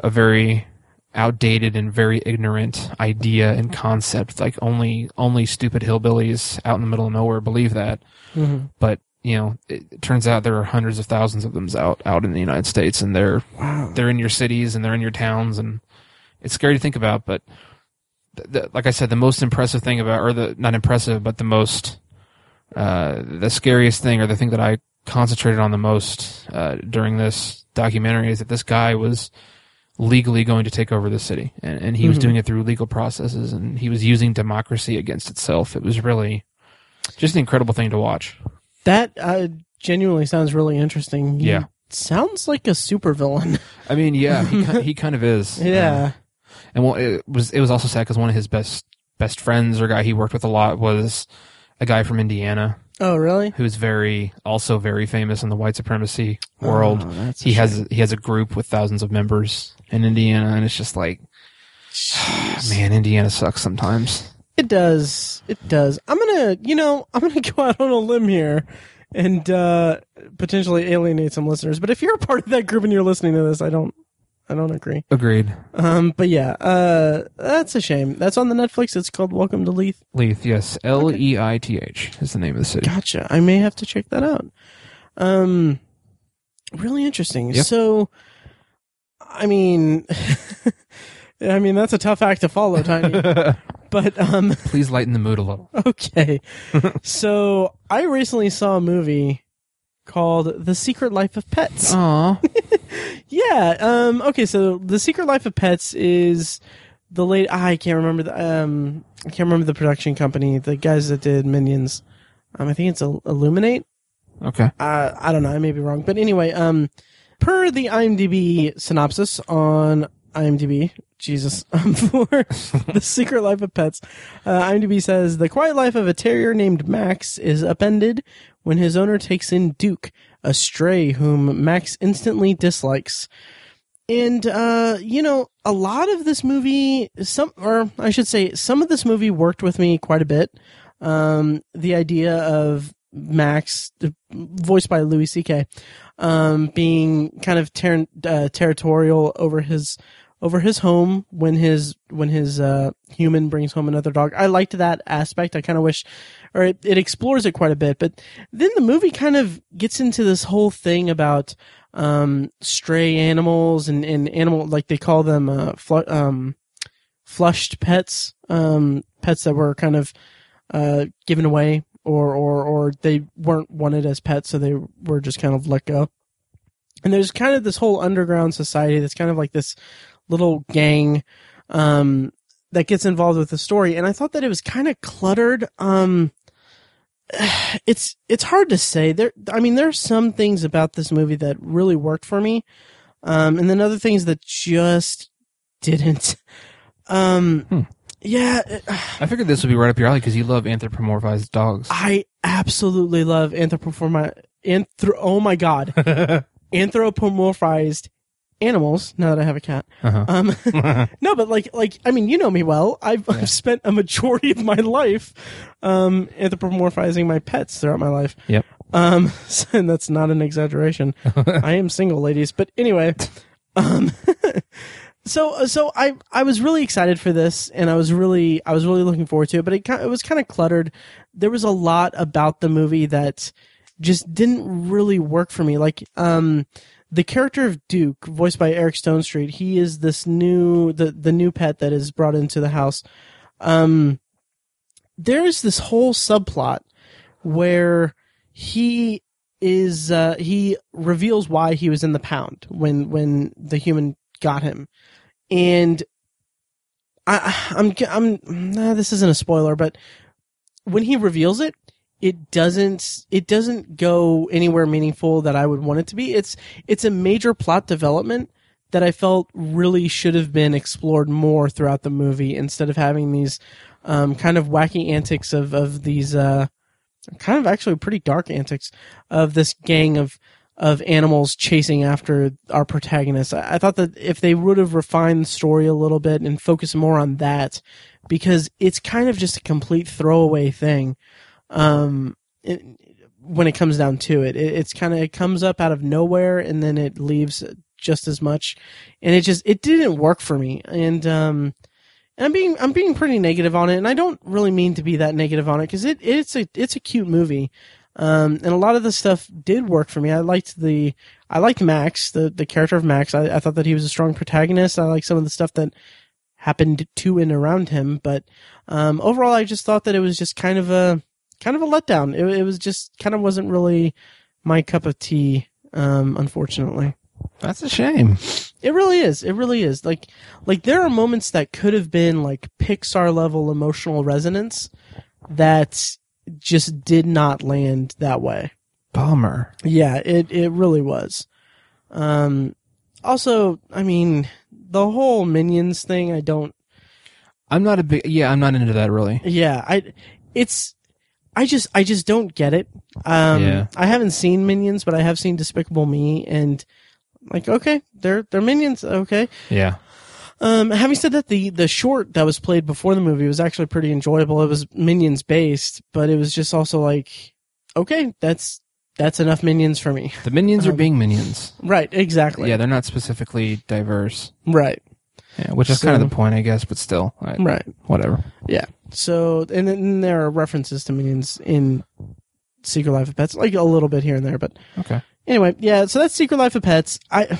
a very outdated and very ignorant idea and concept. Like only only stupid hillbillies out in the middle of nowhere believe that Mhm. but you know, it, it turns out there are hundreds of thousands of them out out in the United States, and they're Wow. they're in your cities and they're in your towns, and it's scary to think about. But th- th- like I said, the most impressive thing about, or the not impressive, but the most uh, the scariest thing, or the thing that I concentrated on the most uh, during this documentary, is that this guy was legally going to take over the city, and, and he was Mhm. doing it through legal processes, and he was using democracy against itself. It was really just an incredible thing to watch. That uh, genuinely sounds really interesting. He Yeah. sounds like a supervillain. I mean, yeah, he he kind of is. yeah. Uh, and well, it was it was also sad because one of his best best friends or guy he worked with a lot was a guy from Indiana oh, really? who's very also very famous in the white supremacy world. Oh, he has he has a group with thousands of members in Indiana, and it's just like, Jeez. man, Indiana sucks sometimes. It does. It does. I'm gonna, you know, I'm gonna go out on a limb here and uh, potentially alienate some listeners. But if you're a part of that group and you're listening to this, I don't, I don't agree. Agreed. Um, but yeah, uh, that's a shame. That's on the Netflix. It's called Welcome to Leith. Leith, yes, L E I T H is the name of the city. Gotcha. I may have to check that out. Um, really interesting. Yep. So, I mean, I mean that's a tough act to follow, Tiny. but um, Please lighten the mood a little. okay. so I recently saw a movie called The Secret Life of Pets. Aw, Yeah. Um. Okay. So The Secret Life of Pets is the late. I can't remember the. Um. I can't remember the production company. The guys that did Minions. Um. I think it's Illuminate. okay. Uh, I don't know. I may be wrong, but anyway. Um. Per the IMDb synopsis on IMDb, Jesus, um, for The Secret Life of Pets, uh, IMDb says the quiet life of a terrier named Max is upended when his owner takes in Duke, a stray whom Max instantly dislikes. And uh, you know, a lot of this movie, some or I should say, some of this movie worked with me quite a bit. Um, the idea of Max, voiced by Louis C.K., um, being kind of ter- uh, territorial over his over his home when his when his uh, human brings home another dog. I liked that aspect. I kind of wish, or it, it explores it quite a bit. But then the movie kind of gets into this whole thing about um, stray animals and, and animal like they call them uh, flu- um, flushed pets, um, pets that were kind of uh, given away or, or or they weren't wanted as pets, so they were just kind of let go. And there's kind of this whole underground society that's kind of like this little gang um, that gets involved with the story. And I thought that it was kind of cluttered. Um, it's it's hard to say. There, I mean, there are some things about this movie that really worked for me, um, and then other things that just didn't. Um, Hmm. yeah, it- I figured this would be right up your alley because you love anthropomorphized dogs. I absolutely love anthropomorphi anthro oh my god. Anthropomorphized animals, now that I have a cat. Uh-huh. Um no, but like like I mean, you know me well. I've Yeah. I've spent a majority of my life um anthropomorphizing my pets throughout my life. Yep. Um and that's not an exaggeration. I am single, ladies. But anyway, um so so I I was really excited for this and I was really I was really looking forward to it, but it it was kind of cluttered. There was a lot about the movie that just didn't really work for me. Like um the character of Duke, voiced by Eric Stonestreet, he is this new the the new pet that is brought into the house. Um there is this whole subplot where he is uh he reveals why he was in the pound when when the human got him and I, I'm, I'm, nah, this isn't a spoiler, but when he reveals it, it doesn't, it doesn't go anywhere meaningful that I would want it to be. It's, it's a major plot development that I felt really should have been explored more throughout the movie instead of having these, um, kind of wacky antics of, of these, uh, kind of actually pretty dark antics of this gang of, of animals chasing after our protagonist. I, I thought that if they would have refined the story a little bit and focused more on that, because it's kind of just a complete throwaway thing. Um, it, when it comes down to it, it it's kind of it comes up out of nowhere and then it leaves just as much, and it just it didn't work for me. And um, I'm being I'm being pretty negative on it, and I don't really mean to be that negative on it because it it's a it's a cute movie. Um, and a lot of the stuff did work for me. I liked the, I liked Max, the, the character of Max. I, I thought that he was a strong protagonist. I liked some of the stuff that happened to and around him. But, um, overall, I just thought that it was just kind of a, kind of a letdown. It, it was just kind of wasn't really my cup of tea, um, unfortunately. That's a shame. It really is. It really is. Like, like there are moments that could have been like Pixar level emotional resonance that just did not land that way. Bummer. Yeah, it it really was. Um, also, I mean, the whole minions thing, I don't. I'm not a big. Yeah, I'm not into that really. Yeah, I. It's. I just I just don't get it. Um, Yeah. I haven't seen Minions, but I have seen Despicable Me, and like, okay, they're they're Minions, okay. Yeah. Um, having said that, the the short that was played before the movie was actually pretty enjoyable. It was Minions based, but it was just also like, okay, that's that's enough Minions for me. The minions are Um, being minions. Right, exactly. Yeah, they're not specifically diverse. Right, Yeah, which is kind of the point, I guess. But still, I, right. whatever. Yeah. So, and then there are references to Minions in Secret Life of Pets, like a little bit here and there, but Okay. anyway, yeah. So that's Secret Life of Pets. I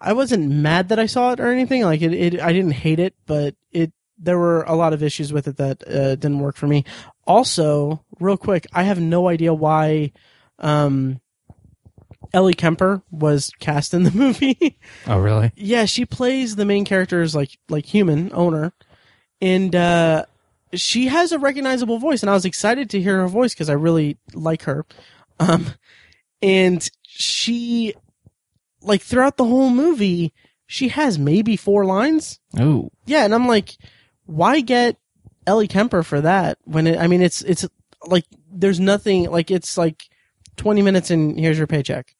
I wasn't mad that I saw it or anything. Like it, it I didn't hate it, but it there were a lot of issues with it that uh, didn't work for me. Also, real quick, I have no idea why um, Ellie Kemper was cast in the movie. Oh, really? yeah, she plays the main character's like like human owner, and uh, she has a recognizable voice, and I was excited to hear her voice because I really like her. Um, and she, like throughout the whole movie, she has maybe four lines. Oh, Yeah, and I'm like, why get Ellie Kemper for that when it? I mean, it's it's like there's nothing like it's like twenty minutes and here's your paycheck.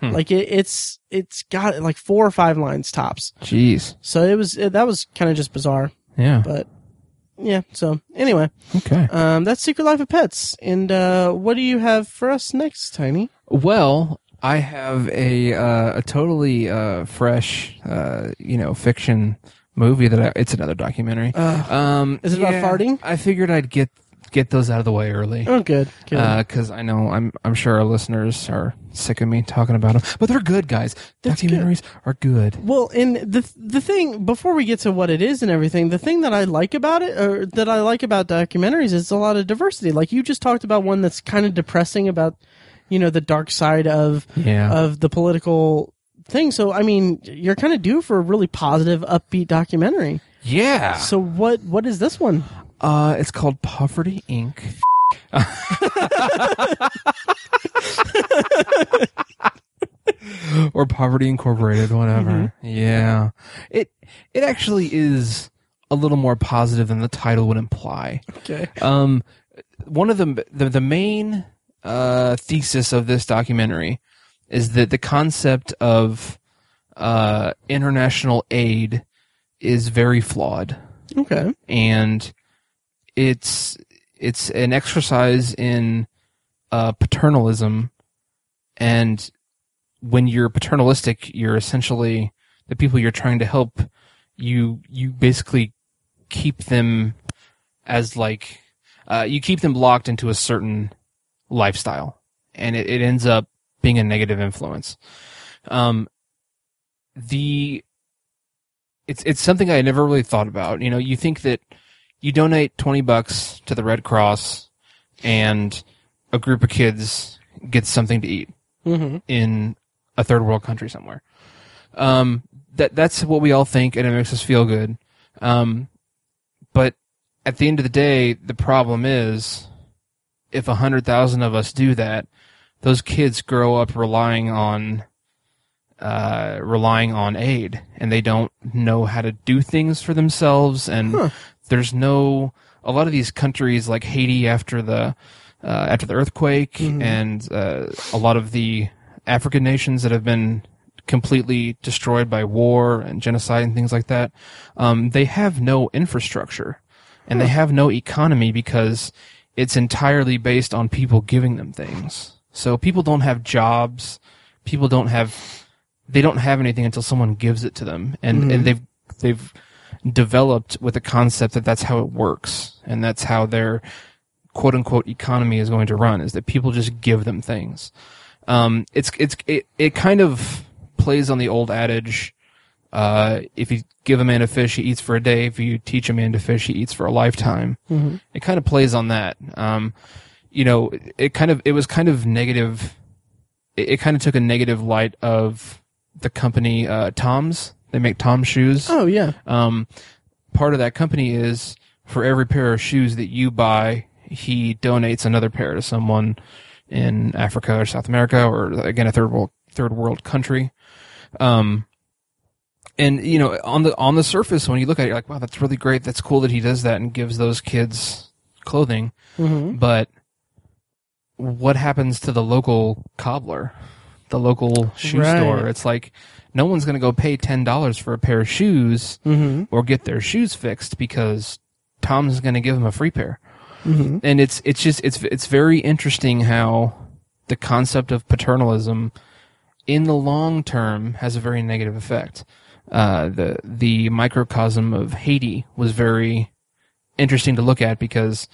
Hmm. Like it, it's it's got like four or five lines tops. jeez. So it was it, that was kind of just bizarre, Yeah. but yeah. So anyway, Okay. um, that's Secret Life of Pets. And uh, what do you have for us next, Tiny? Well, I have a uh, a totally uh, fresh, uh, you know, fiction movie that I, it's another documentary. Uh, Um, Is it about farting? I figured I'd get get those out of the way early. oh, good, good. Uh, because I know I'm I'm sure our listeners are sick of me talking about them, but they're good, guys. That's good. Documentaries are good. well, and the the thing before we get to what it is and everything, the thing that I like about it, or that I like about documentaries, is a lot of diversity. Like you just talked about one that's kind of depressing about, you know, the dark side of Yeah, of the political thing. So I mean, you're kind of due for a really positive, upbeat documentary. yeah. So what what is this one? Uh, it's called Poverty Inc. or Poverty Incorporated, whatever. Yeah, it it actually is a little more positive than the title would imply. Okay. Um, one of the the, the main uh, thesis of this documentary is that the concept of uh, international aid is very flawed Okay. and it's it's an exercise in uh, paternalism, and when you're paternalistic, you're essentially the people you're trying to help. You you basically keep them as like uh, you keep them locked into a certain lifestyle, and it, it ends up being a negative influence. Um, the it's it's something I never really thought about. You know, you think that you donate 20 bucks to the Red Cross and a group of kids gets something to eat Mm-hmm. in a third world country somewhere. Um, that that's what we all think, and it makes us feel good. Um, but at the end of the day, the problem is if a hundred thousand of us do that, those kids grow up relying on uh, relying on aid, and they don't know how to do things for themselves, and Huh. There's no a lot of these countries like Haiti after the uh, after the earthquake, Mhm. and uh, a lot of the African nations that have been completely destroyed by war and genocide and things like that. Um, they have no infrastructure, and they have no economy because it's entirely based on people giving them things. So people don't have jobs. People don't have they don't have anything until someone gives it to them, and Mhm. and they've they've developed with the concept that that's how it works, and that's how their quote unquote economy is going to run is that people just give them things. Um, it's it's it, it kind of plays on the old adage. Uh, if you give a man a fish, he eats for a day. If you teach a man to fish, he eats for a lifetime Mm-hmm. it kind of plays on that. Um, you know, it kind of it was kind of negative. It, it kind of took a negative light of the company uh, Tom's. They make Tom shoes. Oh yeah. Um, part of that company is for every pair of shoes that you buy he donates another pair to someone in Africa or South America or again a third world third world country. Um, and you know, on the on the surface, when you look at it, you're like, wow, that's really great. That's cool that he does that and gives those kids clothing. Mm-hmm. But what happens to the local cobbler, the local shoe Right. store? It's like no one's going to go pay ten dollars for a pair of shoes Mm-hmm. or get their shoes fixed because Tom's going to give them a free pair. Mm-hmm. And it's it's just it's it's very interesting how the concept of paternalism in the long term has a very negative effect. Uh, the the microcosm of Haiti was very interesting to look at because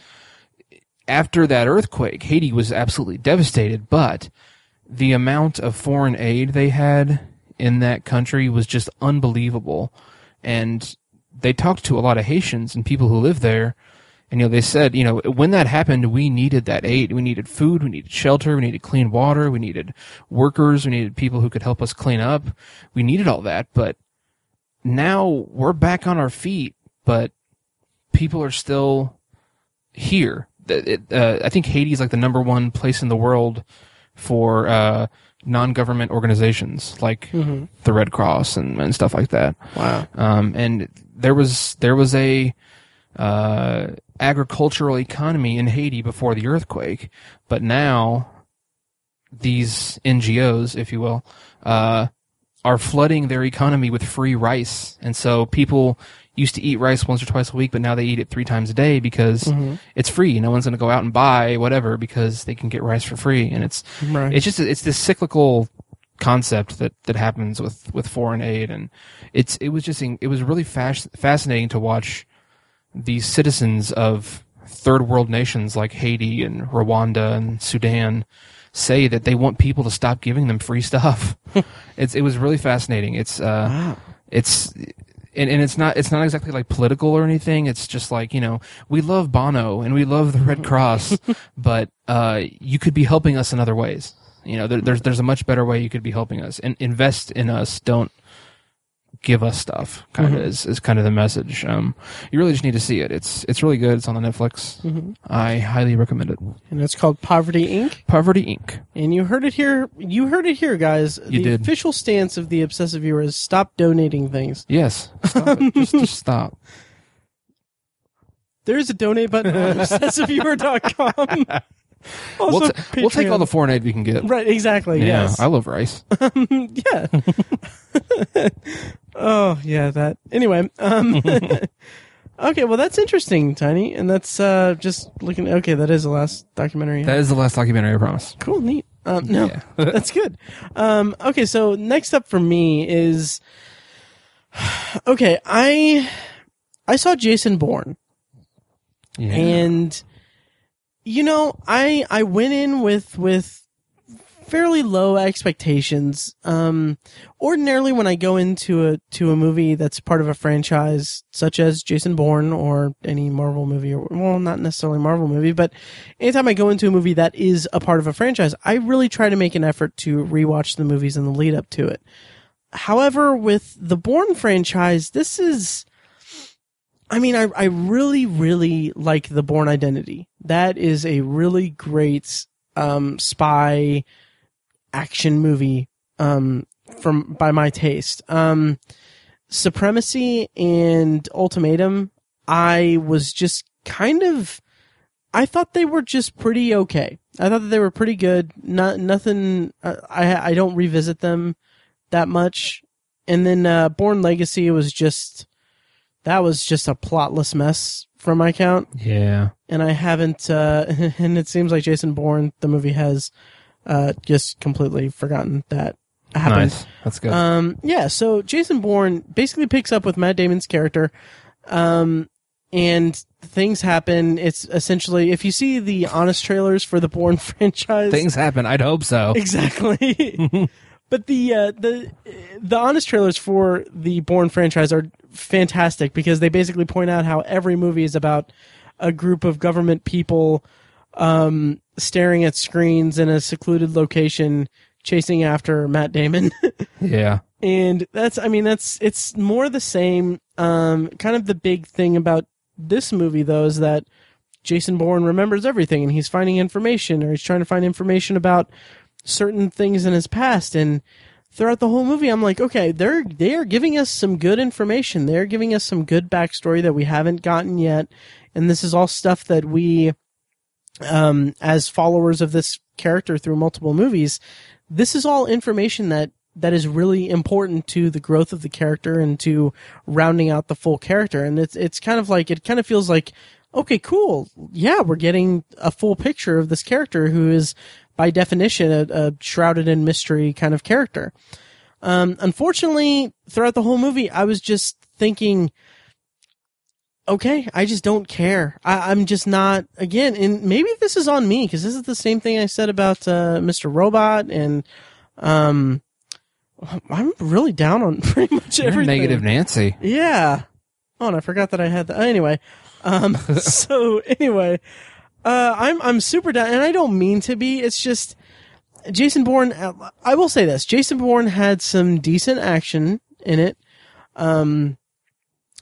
after that earthquake, Haiti was absolutely devastated, but the amount of foreign aid they had in that country was just unbelievable. And they talked to a lot of Haitians and people who live there. And, you know, they said, you know, when that happened, we needed that aid. We needed food. We needed shelter. We needed clean water. We needed workers. We needed people who could help us clean up. We needed all that. But now we're back on our feet, but people are still here. It- uh, I think Haiti is like the number one place in the world for uh, non-government organizations like Mm-hmm. the Red Cross and, and stuff like that. Wow. Um, and there was there was a uh, agricultural economy in Haiti before the earthquake, but now these NGOs, if you will, uh, are flooding their economy with free rice, and so people used to eat rice once or twice a week, but now they eat it three times a day because Mm-hmm. it's free. No one's going to go out and buy whatever because they can get rice for free, and it's Right. it's just it's this cyclical concept that that happens with with foreign aid and it's it was just it was really fas- fascinating to watch these citizens of third world nations like Haiti and Rwanda and Sudan say that they want people to stop giving them free stuff. it's it was really fascinating. It's uh wow. it's and, and it's not it's not exactly like political or anything. It's just like you know we love Bono and we love the Red Cross, but uh, you could be helping us in other ways. You know, there, there's there's a much better way you could be helping us and invest in us. Don't give us stuff. Kind of Mhm. is is kind of the message. Um, you really just need to see it. It's it's really good. It's on the Netflix. hmm I highly recommend it. And it's called Poverty Inc. Poverty Inc. And you heard it here. You heard it here, guys. You the did. official stance of the obsessive viewer is stop donating things. Yes, stop just, just stop. There's a donate button on obsessiveviewer.com. Also, we'll, t- we'll take all the foreign aid we can get. right. Exactly. Yeah, yes. I love rice. yeah. Oh yeah, that. Anyway, um, okay. Well, that's interesting, Tiny, and that's uh, just looking. Okay, that is the last documentary. That is the last documentary, I promise. cool, neat. Um, no, Yeah. that's good. Um, okay, so next up for me is okay. I I saw Jason Bourne. Yeah. and you know i i went in with with fairly low expectations um ordinarily when i go into a to a movie that's part of a franchise such as jason bourne or any marvel movie or well not necessarily marvel movie but anytime i go into a movie that is a part of a franchise i really try to make an effort to rewatch the movies in the lead up to it however with the bourne franchise this is I mean, I, I really, really like the Bourne Identity. That is a really great um, spy action movie um, from by my taste. Um, Supremacy and Ultimatum, I was just kind of, I thought they were just pretty okay. I thought that they were pretty good. Not nothing. Uh, I I don't revisit them that much. And then uh, Bourne Legacy was just that was just a plotless mess from my count yeah. and i haven't uh and it seems like jason bourne the movie has uh just completely forgotten that happened Nice. That's good. um yeah so jason bourne basically picks up with matt damon's character um and things happen it's essentially if you see the honest trailers for the bourne franchise Things happen. I'd hope so. exactly. but the uh, the the honest trailers for the Bourne franchise are fantastic because they basically point out how every movie is about a group of government people um, staring at screens in a secluded location, chasing after Matt Damon. Yeah. and that's i mean that's it's more the same um kind of the big thing about this movie though is that Jason Bourne remembers everything and he's finding information or he's trying to find information about certain things in his past and throughout the whole movie I'm like okay they're they are giving us some good information they're giving us some good backstory that we haven't gotten yet and this is all stuff that we um as followers of this character through multiple movies this is all information that that is really important to the growth of the character and to rounding out the full character. And it's it's kind of like it kind of feels like okay cool. Yeah we're getting a full picture of this character who is by definition a, a shrouded in mystery kind of character. Um unfortunately throughout the whole movie i was just thinking okay i just don't care I, i'm just not again and maybe this is on me because this is the same thing i said about uh, mr robot and um I'm really down on pretty much You're everything. negative Nancy. Yeah. Oh, and I forgot that I had that. Anyway, um, so anyway, uh, I'm I'm super down, and I don't mean to be. It's just Jason Bourne. I will say this: Jason Bourne had some decent action in it. Um,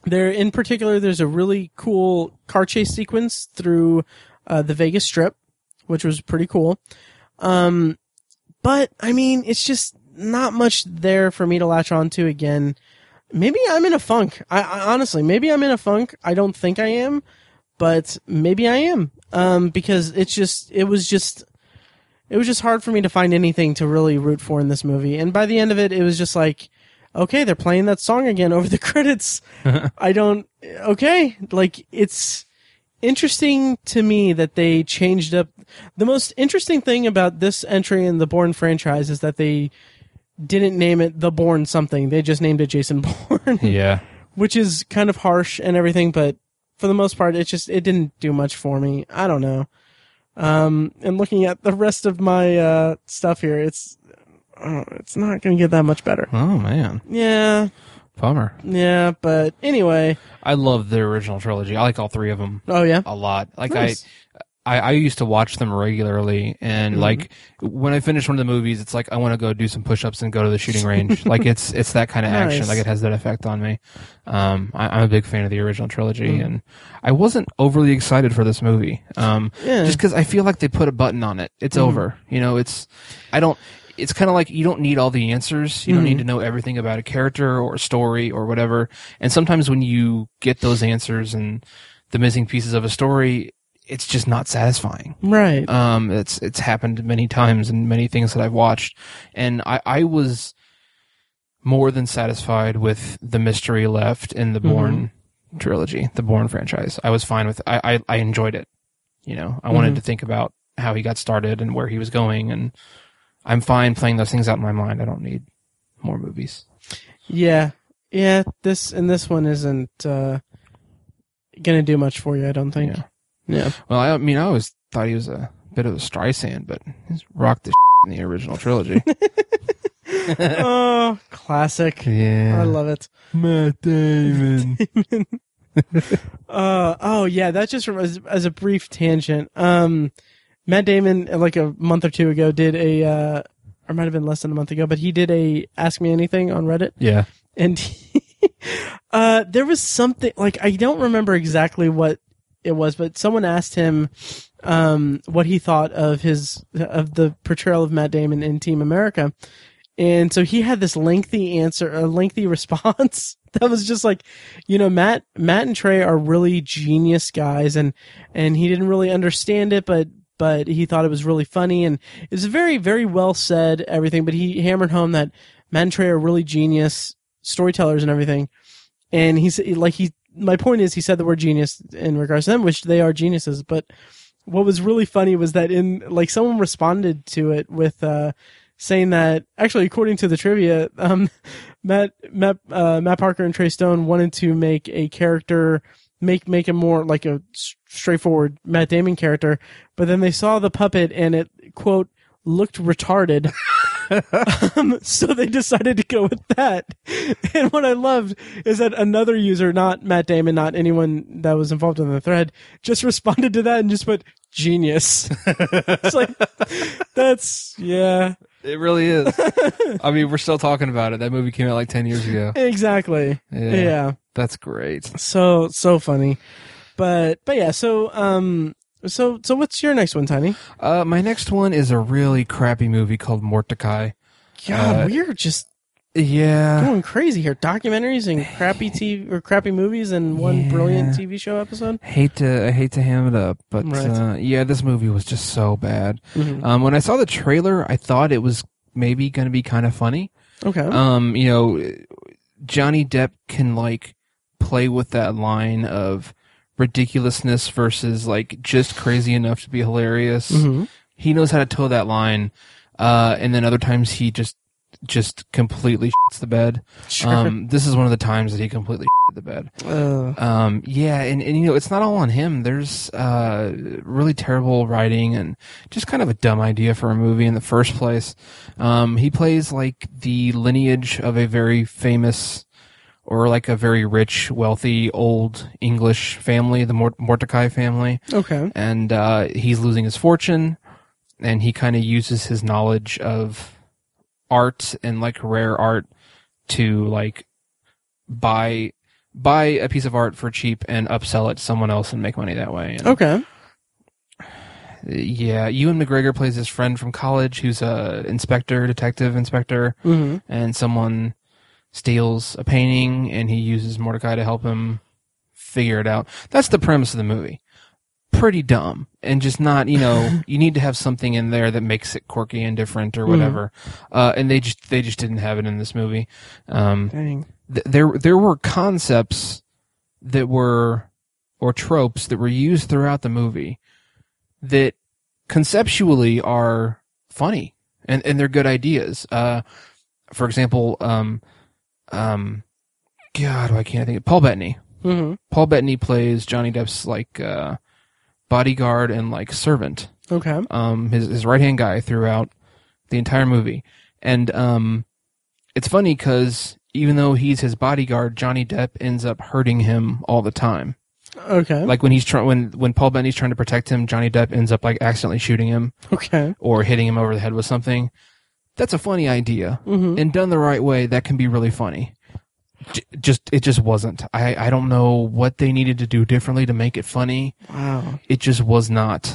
there, in particular, there's a really cool car chase sequence through uh, the Vegas Strip, which was pretty cool. Um, but I mean, it's just not much there for me to latch on to again. Maybe I'm in a funk. I, I honestly, maybe I'm in a funk. I don't think I am, but maybe I am. Um, because it's just, it was just, it was just hard for me to find anything to really root for in this movie. And by the end of it, it was just like, okay, they're playing that song again over the credits. I don't, okay, like it's interesting to me that they changed up. The most interesting thing about this entry in the Bourne franchise is that they didn't name it the Bourne something. They just named it Jason Bourne, Yeah. which is kind of harsh and everything, but for the most part, it just, it didn't do much for me. I don't know. Um, and looking at the rest of my, uh, stuff here, it's, uh, it's not going to get that much better. Oh man, Yeah, bummer. yeah, but anyway. I love the original trilogy. I like all three of them Oh yeah. a lot. Like Nice. I, I, I used to watch them regularly, and Mhm. like when I finish one of the movies, it's like I want to go do some push-ups and go to the shooting range. like it's it's that kind of action. Like it has that effect on me. Um, I, I'm a big fan of the original trilogy, Mhm. and I wasn't overly excited for this movie. Um, Yeah. just because I feel like they put a button on it. It's Mhm. over. You know, it's I don't. It's kind of like you don't need all the answers. You don't need to know everything about a character or a story or whatever. And sometimes when you get those answers and the missing pieces of a story, it's just not satisfying. right. Um, it's it's happened many times in many things that I've watched, and I I was more than satisfied with the mystery left in the Mhm. Bourne trilogy, the Bourne franchise. I was fine with. I I, I enjoyed it. You know, I wanted Mhm. to think about how he got started and where he was going, and I'm fine playing those things out in my mind. I don't need more movies. Yeah, yeah. This and this one isn't uh, gonna do much for you. I don't think. Yeah. Yeah. Well, I mean, I always thought he was a bit of a Streisand, but he's rocked the in the original trilogy. oh, classic. yeah, I love it. Matt Damon. Uh, oh yeah, that just as a brief tangent. Um, Matt Damon, uh, like a month or two ago, did a, uh, or might have been less than a month ago, but he did a Ask Me Anything on Reddit. yeah. and he, uh, there was something like I don't remember exactly what it was, but someone asked him um, what he thought of his of the portrayal of Matt Damon in Team America, and so he had this lengthy answer, a lengthy response that was just like, you know, Matt Matt and Trey are really genius guys, and and he didn't really understand it, but but he thought it was really funny, and it was very very well said everything, but he hammered home that Trey are really genius storytellers and everything. And he's like he my point is he said the word genius in regards to them, which they are geniuses, but what was really funny was that in like someone responded to it with uh saying that actually according to the trivia, um Matt Matt uh, Matt Parker and Trey Stone wanted to make a character make make him more like a straightforward Matt Damon character, but then they saw the puppet and it quote looked retarded. um, so they decided to go with that. And what I loved is that another user, not Matt Damon, not anyone that was involved in the thread, just responded to that and just put genius. it's like that's yeah, It really is. I mean, we're still talking about it. That movie came out like 10 years ago. exactly. Yeah. Yeah. That's great. So so funny. But but yeah. So um, so so what's your next one, Tiny? Uh, my next one is a really crappy movie called Mortdecai. God, Uh, we're just Yeah. going crazy here. Documentaries and crappy TV or crappy movies and one Yeah. brilliant TV show episode. Hate to I hate to ham it up, but Right. uh, yeah, this movie was just so bad. Mhm. Um, when I saw the trailer, I thought it was maybe going to be kind of funny. Okay. Um, you know, Johnny Depp can like play with that line of ridiculousness versus like just crazy enough to be hilarious. Mhm. He knows how to toe that line. Uh, and then other times he just just completely shits the bed. Sure. Um, this is one of the times that he completely shit the bed. Uh, Um, yeah, and, and you know, it's not all on him. There's uh, really terrible writing and just kind of a dumb idea for a movie in the first place. Um, he plays like the lineage of a very famous or like a very rich, wealthy, old English family, the Mort- Mortdecai family, okay. and uh, he's losing his fortune, and he kind of uses his knowledge of art and like rare art to like buy buy a piece of art for cheap and upsell it to someone else and make money that way. And, Okay. Yeah, Ewan McGregor plays his friend from college who's a inspector, detective inspector, hmm and someone steals a painting and he uses Mortdecai to help him figure it out. That's the premise of the movie. Pretty dumb and just not, you know, you need to have something in there that makes it quirky and different or whatever. Uh, and they just, they just didn't have it in this movie. Um, Dang. th- there, there were concepts that were, or tropes that were used throughout the movie that conceptually are funny and, and they're good ideas. Uh, for example, um, um, God, why can't I think of Paul Bettany? hmm Paul Bettany plays Johnny Depp's like uh, bodyguard and like servant, Okay. um, his his right hand guy throughout the entire movie, and um, it's funny because even though he's his bodyguard, Johnny Depp ends up hurting him all the time. Okay. Like when he's trying when when Paul Bettany's trying to protect him, Johnny Depp ends up like accidentally shooting him okay. or hitting him over the head with something. That's a funny idea hmm and done the right way, that can be really funny. J- just it just wasn't. I I don't know what they needed to do differently to make it funny. Wow. It just was not.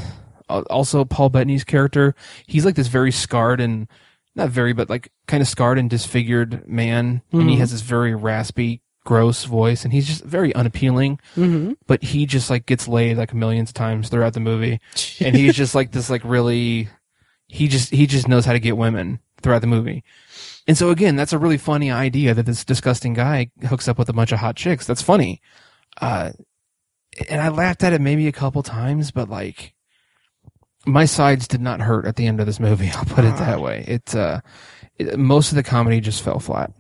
Uh, also, Paul Bettany's character, he's like this very scarred and not very, but like kind of scarred and disfigured man, and he Mhm. has this very raspy, gross voice, and he's just very unappealing. hmm But he just like gets laid like millions of times throughout the movie, and he's just like this like really he just he just knows how to get women throughout the movie. And so again that's a really funny idea that this disgusting guy hooks up with a bunch of hot chicks. That's funny. Uh and i laughed at it maybe a couple times but like my sides did not hurt at the end of this movie i'll put it that way. It uh it, most of the comedy just fell flat.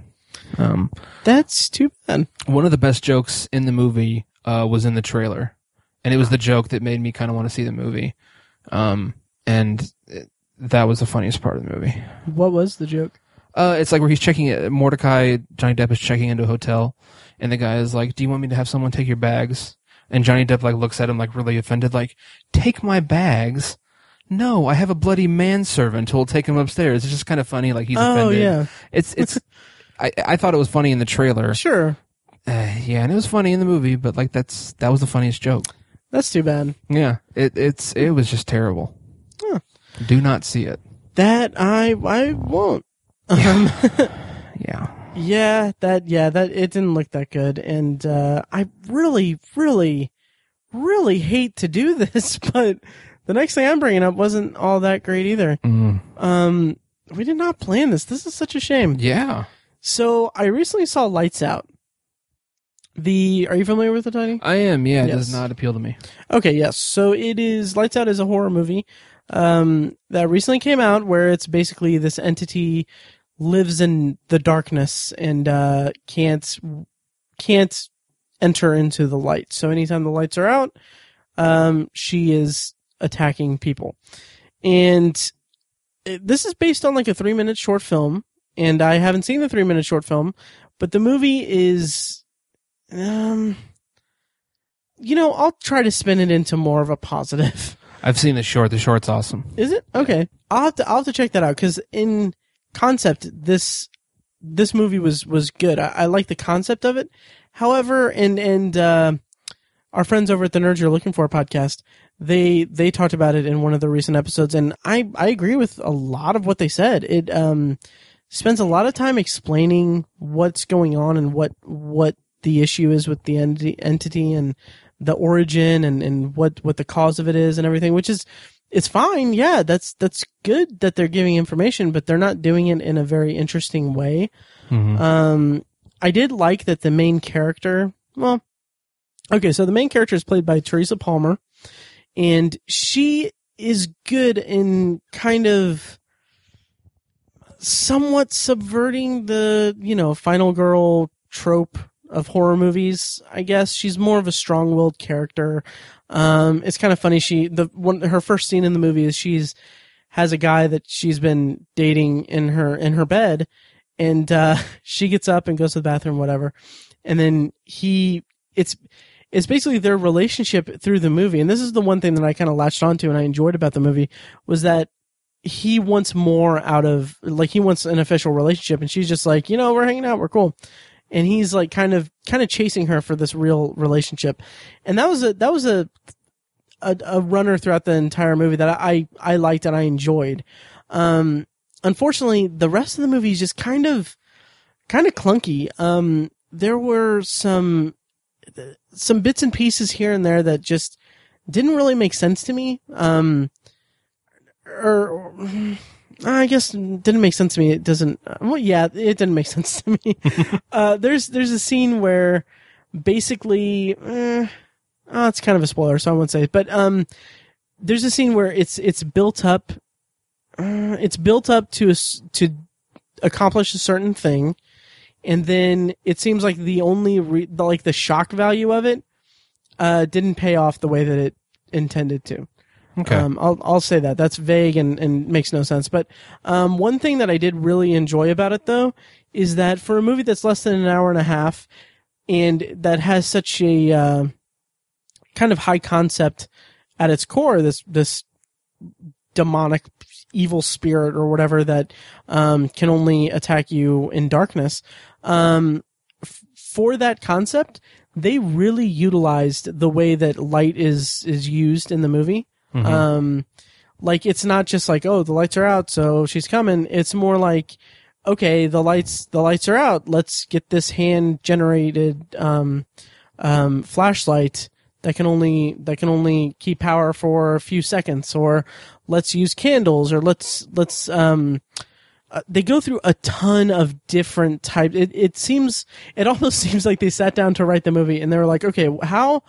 Um That's too bad. one of the best jokes in the movie uh, was in the trailer, and it was the joke that made me kind of want to see the movie. Um, and that was the funniest part of the movie. What was the joke? Uh, it's like where he's checking it. Mortdecai Johnny Depp is checking into a hotel, and the guy is like, "Do you want me to have someone take your bags?" And Johnny Depp like looks at him like really offended, like, "Take my bags." No, I have a bloody manservant who will take him upstairs. It's just kind of funny, like he's oh offended. yeah. It's it's. I I thought it was funny in the trailer. Sure. Uh, yeah, and it was funny in the movie, but like that's that was the funniest joke. That's too bad. Yeah, it it's it was just terrible. Huh. Do not see it. That I I won't. Um, Yeah. yeah, that yeah, that it didn't look that good, and uh, I really, really, really hate to do this, but the next thing I'm bringing up wasn't all that great either. Mm. Um, we did not plan this. This is such a shame. Yeah. So I recently saw Lights Out. The are you familiar with the Tiny? I am. Yeah, it does not appeal to me. Okay, yes. So it is Lights Out is a horror movie um, that recently came out where it's basically this entity lives in the darkness and uh, can't can't enter into the light. So anytime the lights are out, um, she is attacking people. And this is based on like a three minute short film, and I haven't seen the three minute short film, but the movie is, um, you know, I'll try to spin it into more of a positive. I've seen the short. The short's awesome. Is it okay? I'll have to I'll have to check that out because in concept this this movie was was good. I, I like the concept of it. However, and and uh, our friends over at the Nerds You're Looking For podcast, they they talked about it in one of the recent episodes, and I I agree with a lot of what they said. It um spends a lot of time explaining what's going on and what what the issue is with the entity, entity and the origin and, and what, what the cause of it is and everything, which is, it's fine. Yeah, that's, that's good that they're giving information, but they're not doing it in a very interesting way. Mhm. Um, I did like that the main character, well, okay, so the main character is played by Teresa Palmer, and she is good in kind of somewhat subverting the, you know, final girl trope of horror movies, I guess. She's more of a strong-willed character. Um, it's kind of funny. She, the one, her first scene in the movie is she's, has a guy that she's been dating in her, in her bed, and, uh, she gets up and goes to the bathroom, whatever. And then he, it's, it's basically their relationship through the movie. And this is the one thing that I kind of latched onto and I enjoyed about the movie was that he wants more out of, like, he wants an official relationship. And she's just like, you know, we're hanging out, we're cool. And he's like kind of, kind of chasing her for this real relationship. And that was a, that was a, a, a runner throughout the entire movie that I, I liked and I enjoyed. Um, unfortunately, the rest of the movie is just kind of, kind of clunky. Um, there were some, some bits and pieces here and there that just didn't really make sense to me. Um, or, I guess it didn't make sense to me. It doesn't. Well, yeah, it didn't make sense to me. uh, there's there's a scene where basically, eh, oh, it's kind of a spoiler, so I won't say it. But um, there's a scene where it's it's built up. Uh, it's built up to a to accomplish a certain thing, and then it seems like the only re- like the shock value of it uh, didn't pay off the way that it intended to. Okay. Um, I'll I'll say that that's vague and, and makes no sense. But um, one thing that I did really enjoy about it though is that for a movie that's less than an hour and a half and that has such a uh, kind of high concept at its core, this this demonic evil spirit or whatever that um, can only attack you in darkness. Um, f- for that concept, they really utilized the way that light is is used in the movie. Mhm. Um, like it's not just like oh the lights are out so she's coming. It's more like okay the lights the lights are out. Let's get this hand generated um, um, flashlight that can only that can only keep power for a few seconds or let's use candles or let's let's um uh, they go through a ton of different types it, it seems it almost seems like they sat down to write the movie and they were like okay how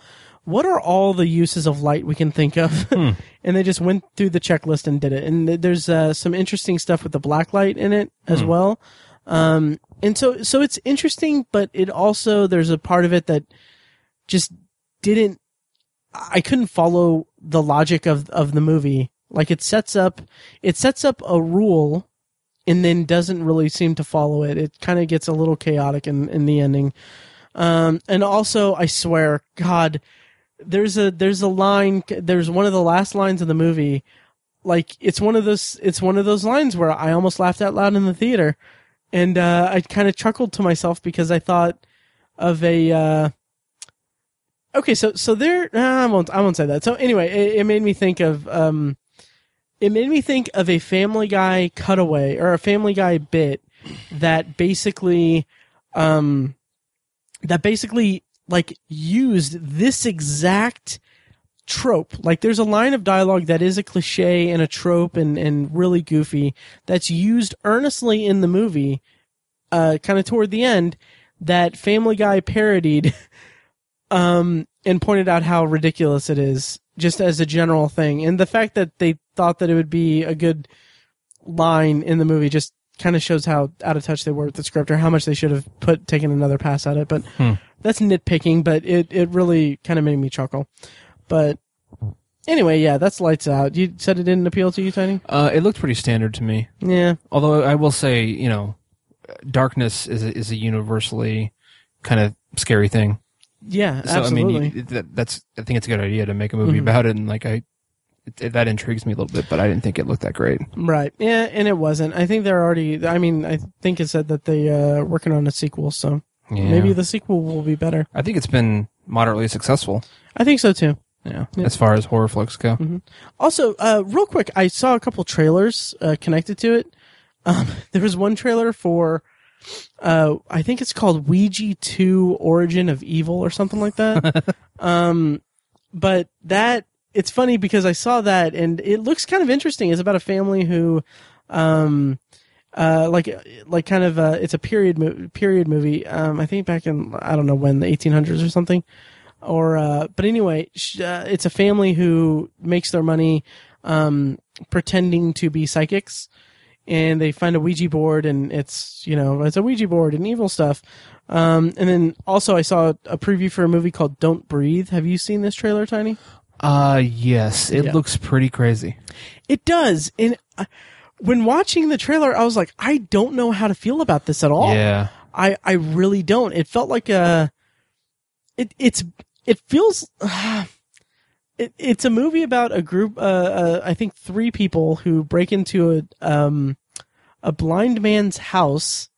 what are all the uses of light we can think of and they just went through the checklist and did it and th- there's uh, some interesting stuff with the black light in it as well um and so so it's interesting but it also there's a part of it that just didn't I couldn't follow the logic of of the movie. Like it sets up it sets up a rule and then doesn't really seem to follow it. It kind of gets a little chaotic in in the ending. Um and also I swear god there's a there's a line there's one of the last lines of the movie like it's one of those it's one of those lines where I almost laughed out loud in the theater. And uh I kind of chuckled to myself because I thought of a uh okay so so there i won't i won't say that. So anyway it, it made me think of um it made me think of a family guy cutaway or a family guy bit that basically um that basically like used this exact trope like there's a line of dialogue that is a cliche and a trope and and really goofy that's used earnestly in the movie uh kind of toward the end that family guy parodied um, and pointed out how ridiculous it is, just as a general thing. And the fact that they thought that it would be a good line in the movie just kind of shows how out of touch they were with the script or how much they should have put taken another pass at it. But Hmm. that's nitpicking, but it, it really kind of made me chuckle. But anyway, yeah, that's lights out. You said it didn't appeal to you, Tiny? Uh, it looked pretty standard to me. Yeah. Although I will say, you know, darkness is a, is a universally kind of scary thing. Yeah, So absolutely. I mean, you, that, that's I think it's a good idea to make a movie Mhm. about it, and like I, it, that intrigues me a little bit, but I didn't think it looked that great. Right. Yeah, and it wasn't. I think they're already. I mean, I think it said that they uh working on a sequel, so Yeah. maybe the sequel will be better. I think it's been moderately successful. I think so too. Yeah, Yeah. as far as horror flicks go. Also, uh, real quick, I saw a couple trailers uh, connected to it. Um, there was one trailer for, uh, I think it's called Ouija 2 Origin of Evil or something like that. um, but that, it's funny because I saw that and it looks kind of interesting. It's about a family who, um, uh, like, like kind of, uh, it's a period, mo- period movie. Um, I think back in, I don't know when, the 1800s or something or uh, but anyway, sh- uh, it's a family who makes their money um, pretending to be psychics, and they find a Ouija board, and it's you know it's a Ouija board and evil stuff. Um, and then also I saw a preview for a movie called Don't Breathe. Have you seen this trailer, Tiny? Uh yes, it Yeah. looks pretty crazy. It does, and uh, when watching the trailer, I was like, I don't know how to feel about this at all. Yeah. I I really don't. It felt like a it it's it feels it, it's a movie about a group uh, uh I think three people who break into a um a blind man's house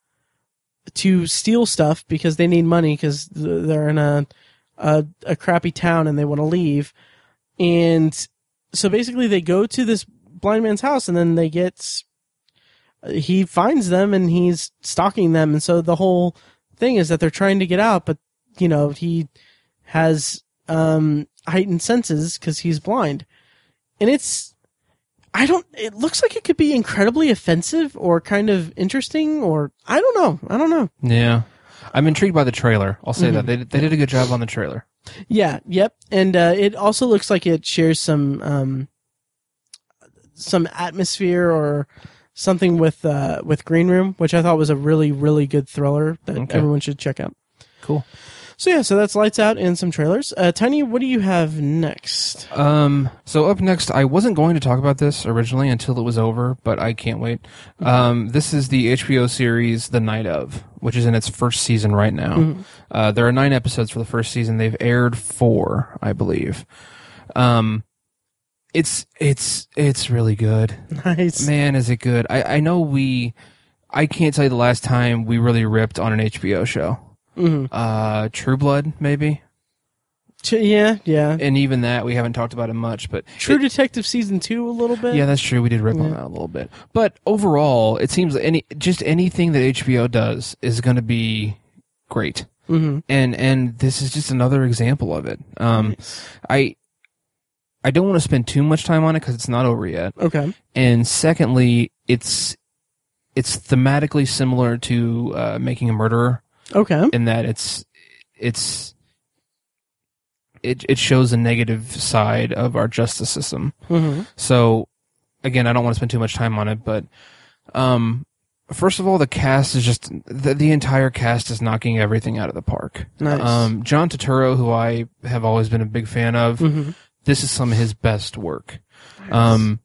to steal stuff because they need money cuz they're in a a, a crappy town and they want to leave. And so basically they go to this blind man's house and then they get he finds them and he's stalking them and so the whole thing is that they're trying to get out but you know he has um heightened senses cuz he's blind and it's I don't it looks like it could be incredibly offensive or kind of interesting or I don't know I don't know Yeah. I'm intrigued by the trailer. I'll say that they they did a good job on the trailer. Yeah, yep. And uh, it also looks like it shares some um, some atmosphere or something with uh, with Green Room, which I thought was a really really good thriller that Okay. everyone should check out. Cool. So yeah, so that's lights out and some trailers. Uh, Tiny, what do you have next? Um. So up next, I wasn't going to talk about this originally until it was over, but I can't wait. Um. This is the HBO series The Night of, which is in its first season right now. Uh, there are nine episodes for the first season. They've aired four, I believe. Um. It's it's it's really good. Nice. Man, is it good? I I know we. I can't tell you the last time we really ripped on an HBO show. Hmm Uh, True Blood, maybe, yeah, yeah. and even that we haven't talked about it much. But True Detective season two a little bit. Yeah, that's true. We did rip on that a little bit, but overall, it seems like any just anything that HBO does is going to be great, hmm and and this is just another example of it. Um, I I don't want to spend too much time on it because it's not over yet, Okay. and secondly, it's it's thematically similar to uh, Making a Murderer Okay. in that it's it's it it shows a negative side of our justice system. hmm So again, I don't want to spend too much time on it, but um first of all, the cast is just the, the entire cast is knocking everything out of the park. Nice. Um John Turturro, who I have always been a big fan of, hmm this is some of his best work. Um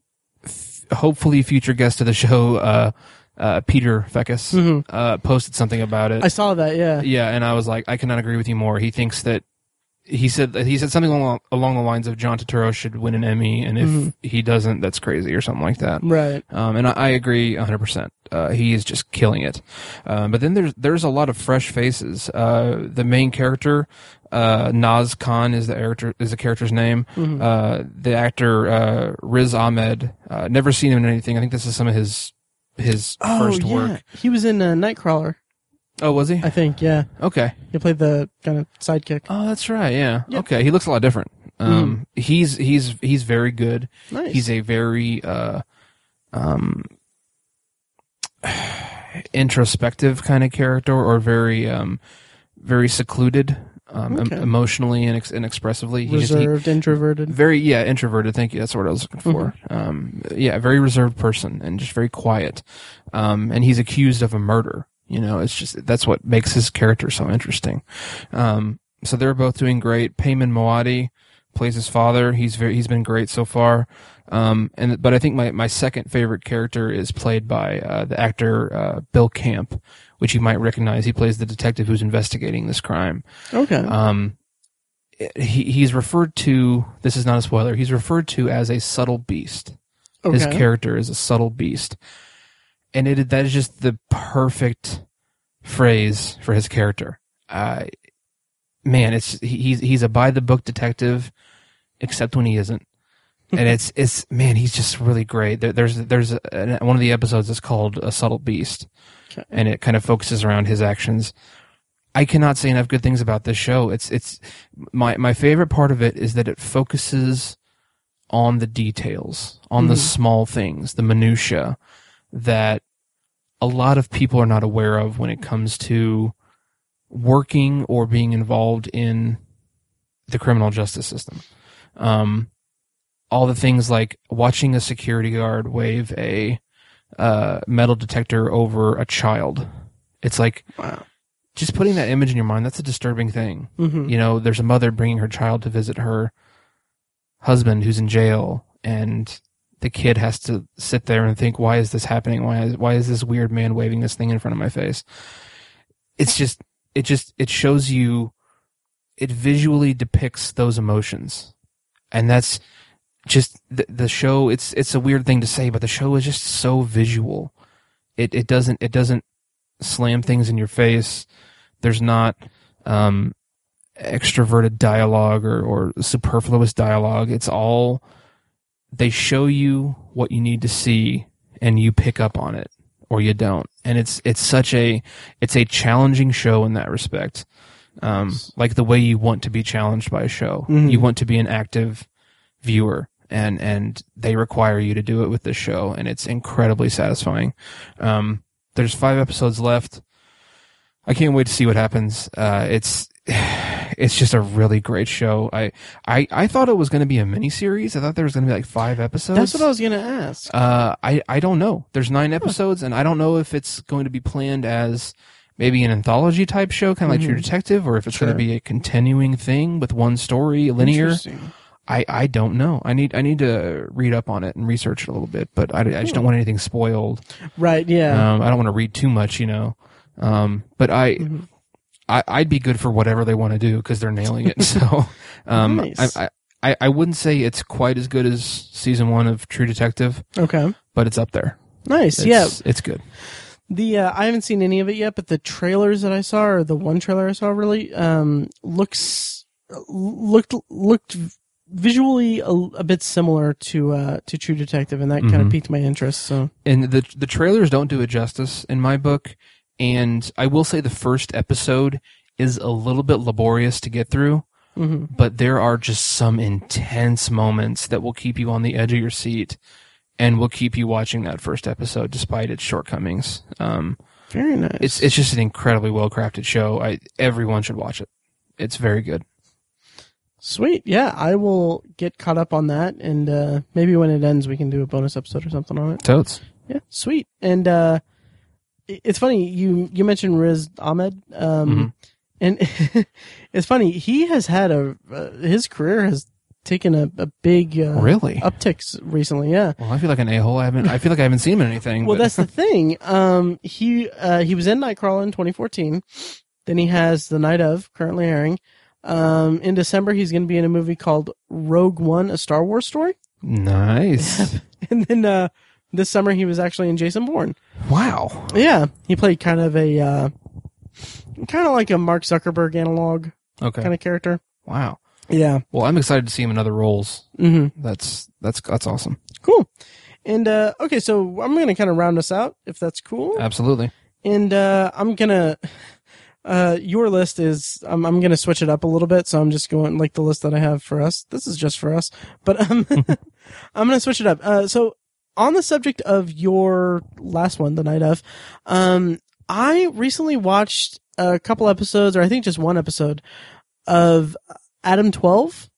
f- hopefully future guest of the show uh uh Peter Feckus Mhm. uh posted something about it. I saw that. Yeah. Yeah, and I was like, I cannot agree with you more. He thinks that he said he said something along, along the lines of John Turturro should win an Emmy, and if Mhm. he doesn't, that's crazy or something like that. Right. Um, and I, I agree 100. percent uh, He is just killing it. Um, but then there's there's a lot of fresh faces. Uh, the main character, uh, Naz Khan is the character is the character's name. Mhm. Uh, the actor uh, Riz Ahmed. Uh, never seen him in anything. I think this is some of his his Oh first yeah. work. He was in uh, Nightcrawler. Oh, was he? I think. Yeah. Okay. He played the kind of sidekick. Oh, that's right. Yeah. Yep. Okay. He looks a lot different. Um, he's he's he's very good. Nice. He's a very uh, um, introspective kind of character, or very um, very secluded, um, em- emotionally and, ex- and expressively. He just- he- reserved, introverted. very yeah introverted. Thank you. That's what I was looking for. Mm-hmm. Um, yeah, very reserved person and just very quiet. Um, and he's accused of a murder. You know, it's just that's what makes his character so interesting. Um, so they're both doing great. Peyman Moaadi plays his father. He's very he's been great so far. Um, and but I think my my second favorite character is played by uh, the actor uh, Bill Camp, which you might recognize. He plays the detective who's investigating this crime. Okay. Um, he he's referred to. This is not a spoiler. He's referred to as a subtle beast. okay. His character is a subtle beast, and it that is just the perfect phrase for his character. Uh, man, it's he- he's he's a by the book detective, except when he isn't. and it's it's man, he's just really great. There, there's there's a, one of the episodes is called a subtle beast, Okay. and it kind of focuses around his actions. I cannot say enough good things about this show. It's it's my my favorite part of it is that it focuses on the details, on the Mhm. small things, the minutia that a lot of people are not aware of when it comes to working or being involved in the criminal justice system. Um, all the things like watching a security guard wave a uh, metal detector over a child. It's like Wow. just putting that image in your mind. That's a disturbing thing. hmm You know, there's a mother bringing her child to visit her husband who's in jail, and the kid has to sit there and think, "Why is this happening? Why is why is this weird man waving this thing in front of my face?" It's just, it just, it shows you, it visually depicts those emotions, and that's just the, the show. It's it's a weird thing to say, but the show is just so visual. It it doesn't it doesn't slam things in your face. There's not um, extroverted dialogue or, or superfluous dialogue. It's all they show you what you need to see and you pick up on it or you don't. And it's it's such a it's a challenging show in that respect. Um, like the way you want to be challenged by a show. Mhm. You want to be an active viewer and and they require you to do it with this show and it's incredibly satisfying. Um, there's five episodes left. I can't wait to see what happens. Uh, it's it's just a really great show. I I, I thought it was going to be a miniseries. I thought there was going to be like five episodes. That's what I was gonna ask. Uh, I I don't know. There's nine episodes, and I don't know if it's going to be planned as maybe an anthology type show, kind of like True Mhm. Detective, or if it's going to be a continuing thing with one story, linear. Interesting. I, I don't know. I need I need to read up on it and research it a little bit, but I, I just don't want anything spoiled. Right. Yeah. Um, I don't want to read too much, you know. Um, but I, Mhm. I I'd be good for whatever they want to do because they're nailing it. so, um, Nice. I, I I wouldn't say it's quite as good as season one of True Detective, Okay. but it's up there. Nice. It's, yeah. it's good. The uh, I haven't seen any of it yet, but the trailers that I saw, or the one trailer I saw, really um, looks looked looked visually a, a bit similar to uh, to True Detective, and that kind of piqued my interest. So and the the trailers don't do it justice in my book. And I will say the first episode is a little bit laborious to get through, hmm but there are just some intense moments that will keep you on the edge of your seat and will keep you watching that first episode despite its shortcomings. Um, very nice. it's it's just an incredibly well crafted show. I everyone should watch it. It's very good. Sweet. Yeah, I will get caught up on that, and uh, maybe when it ends, we can do a bonus episode or something on it. Totes. Yeah, sweet. And uh, it's funny you you mentioned Riz Ahmed, um, and it's funny he has had a uh, his career has taken a, a big uh, Really? upticks recently. Yeah. Well, I feel like an a hole. I haven't. I feel like I haven't seen him in anything. Well, but- that's the thing. Um, he uh, he was in Nightcrawler in 2014. Then he has The Night of currently airing. Um, in December, he's going to be in a movie called Rogue One: A Star Wars Story. nice. And then uh, this summer, he was actually in Jason Bourne. wow. Yeah, he played kind of a uh, kind of like a Mark Zuckerberg analog Okay. kind of character. wow. Yeah. Well, I'm excited to see him in other roles. hmm That's that's that's awesome. Cool. And uh, okay, so I'm going to kind of round us out if that's cool. Absolutely. And uh, I'm gonna. Uh, your list is I'm I'm gonna switch it up a little bit, so I'm just going like the list that I have for us. This is just for us, but um, I'm gonna switch it up. Uh, so on the subject of your last one, the night of, um, I recently watched a couple episodes, or I think just one episode of Adam 12,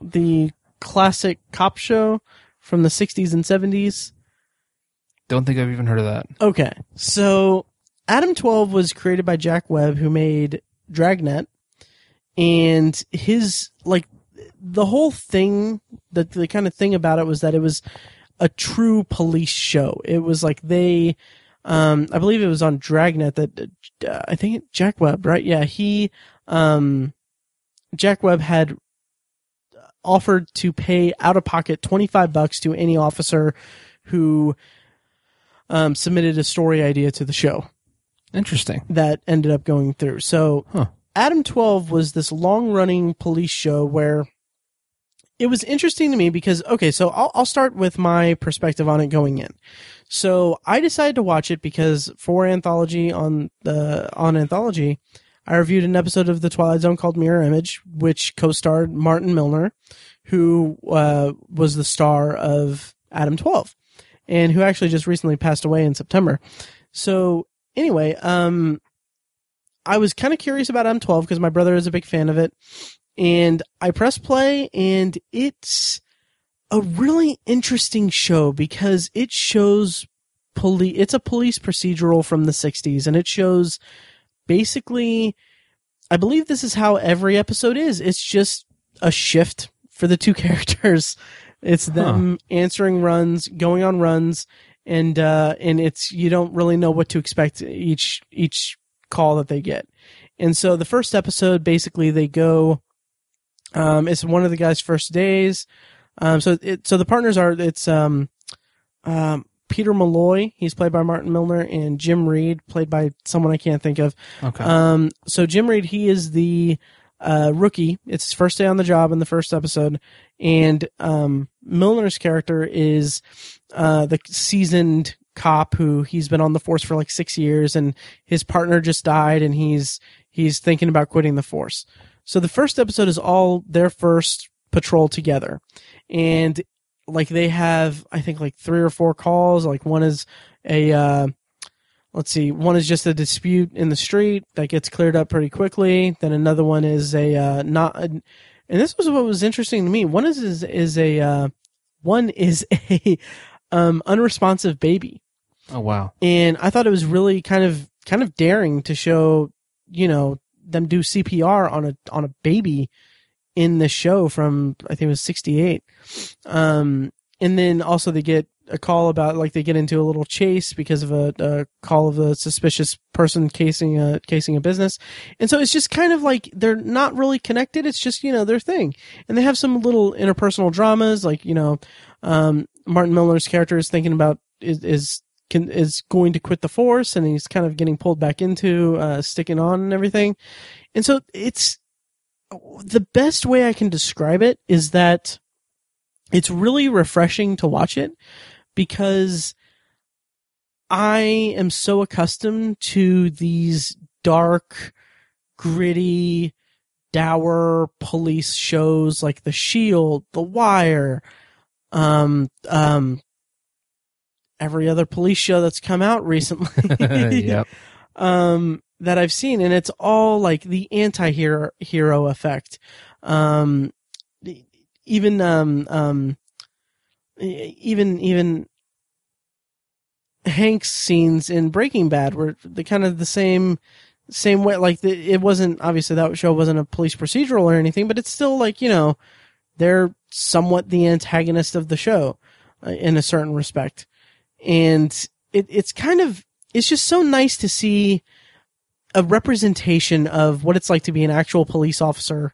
the classic cop show from the 60s and 70s. Don't think I've even heard of that. Okay, so Adam 12 was created by Jack Webb, who made Dragnet, and his like the whole thing, the the kind of thing about it was that it was a true police show. It was like they, um, I believe it was on Dragnet that uh, I think Jack Webb, right? Yeah, he, um, Jack Webb had offered to pay out of pocket 25 bucks to any officer who um, submitted a story idea to the show Interesting. that ended up going through. So Huh. Adam 12 was this long running police show where it was interesting to me because, okay, so I'll, I'll start with my perspective on it going in. So I decided to watch it because for Anthology on the, on Anthology, I reviewed an episode of The Twilight Zone called Mirror Image, which co-starred Martin Milner, who, uh, was the star of Adam 12 and who actually just recently passed away in September. So anyway, um, I was kind of curious about M12 because my brother is a big fan of it. And I press play and it's a really interesting show because it shows police, it's a police procedural from the 60s and it shows basically, I believe this is how every episode is. It's just a shift for the two characters. It's them huh. answering runs, going on runs, and uh, and it's you don't really know what to expect each each call that they get. And so the first episode, basically, they go. Um, it's one of the guy's first days. Um, so it, so the partners are it's um, um, Peter Malloy, he's played by Martin Milner, and Jim Reed, played by someone I can't think of. Okay. Um, so Jim Reed, he is the uh, rookie. It's his first day on the job in the first episode, and um, Milner's character is uh, the seasoned cop who he's been on the force for like six years and his partner just died and he's he's thinking about quitting the force. So the first episode is all their first patrol together. And like they have I think like three or four calls. Like one is a uh let's see, one is just a dispute in the street that gets cleared up pretty quickly. Then another one is a uh not a, and this was what was interesting to me. One is is, is a uh one is a um unresponsive baby Oh wow! And I thought it was really kind of kind of daring to show, you know, them do CPR on a on a baby in the show from I think it was '68. Um, and then also they get a call about like they get into a little chase because of a, a, call of a suspicious person casing a casing a business, and so it's just kind of like they're not really connected. It's just you know their thing, and they have some little interpersonal dramas like you know, um, Martin Milner's character is thinking about is, is can, is going to quit the force and he's kind of getting pulled back into uh, sticking on and everything. And so it's the best way I can describe it is that it's really refreshing to watch it because I am so accustomed to these dark, gritty, dour police shows like The Shield, The Wire, um, um, every other police show that's come out recently. yep. Um, that I've seen, and it's all like the anti-hero hero effect. Um, even um um even even Hank's scenes in Breaking Bad were the kind of the same same way. Like the, it wasn't obviously that show wasn't a police procedural or anything, but it's still like you know they're somewhat the antagonist of the show uh, in a certain respect. And it, it's kind of it's just so nice to see a representation of what it's like to be an actual police officer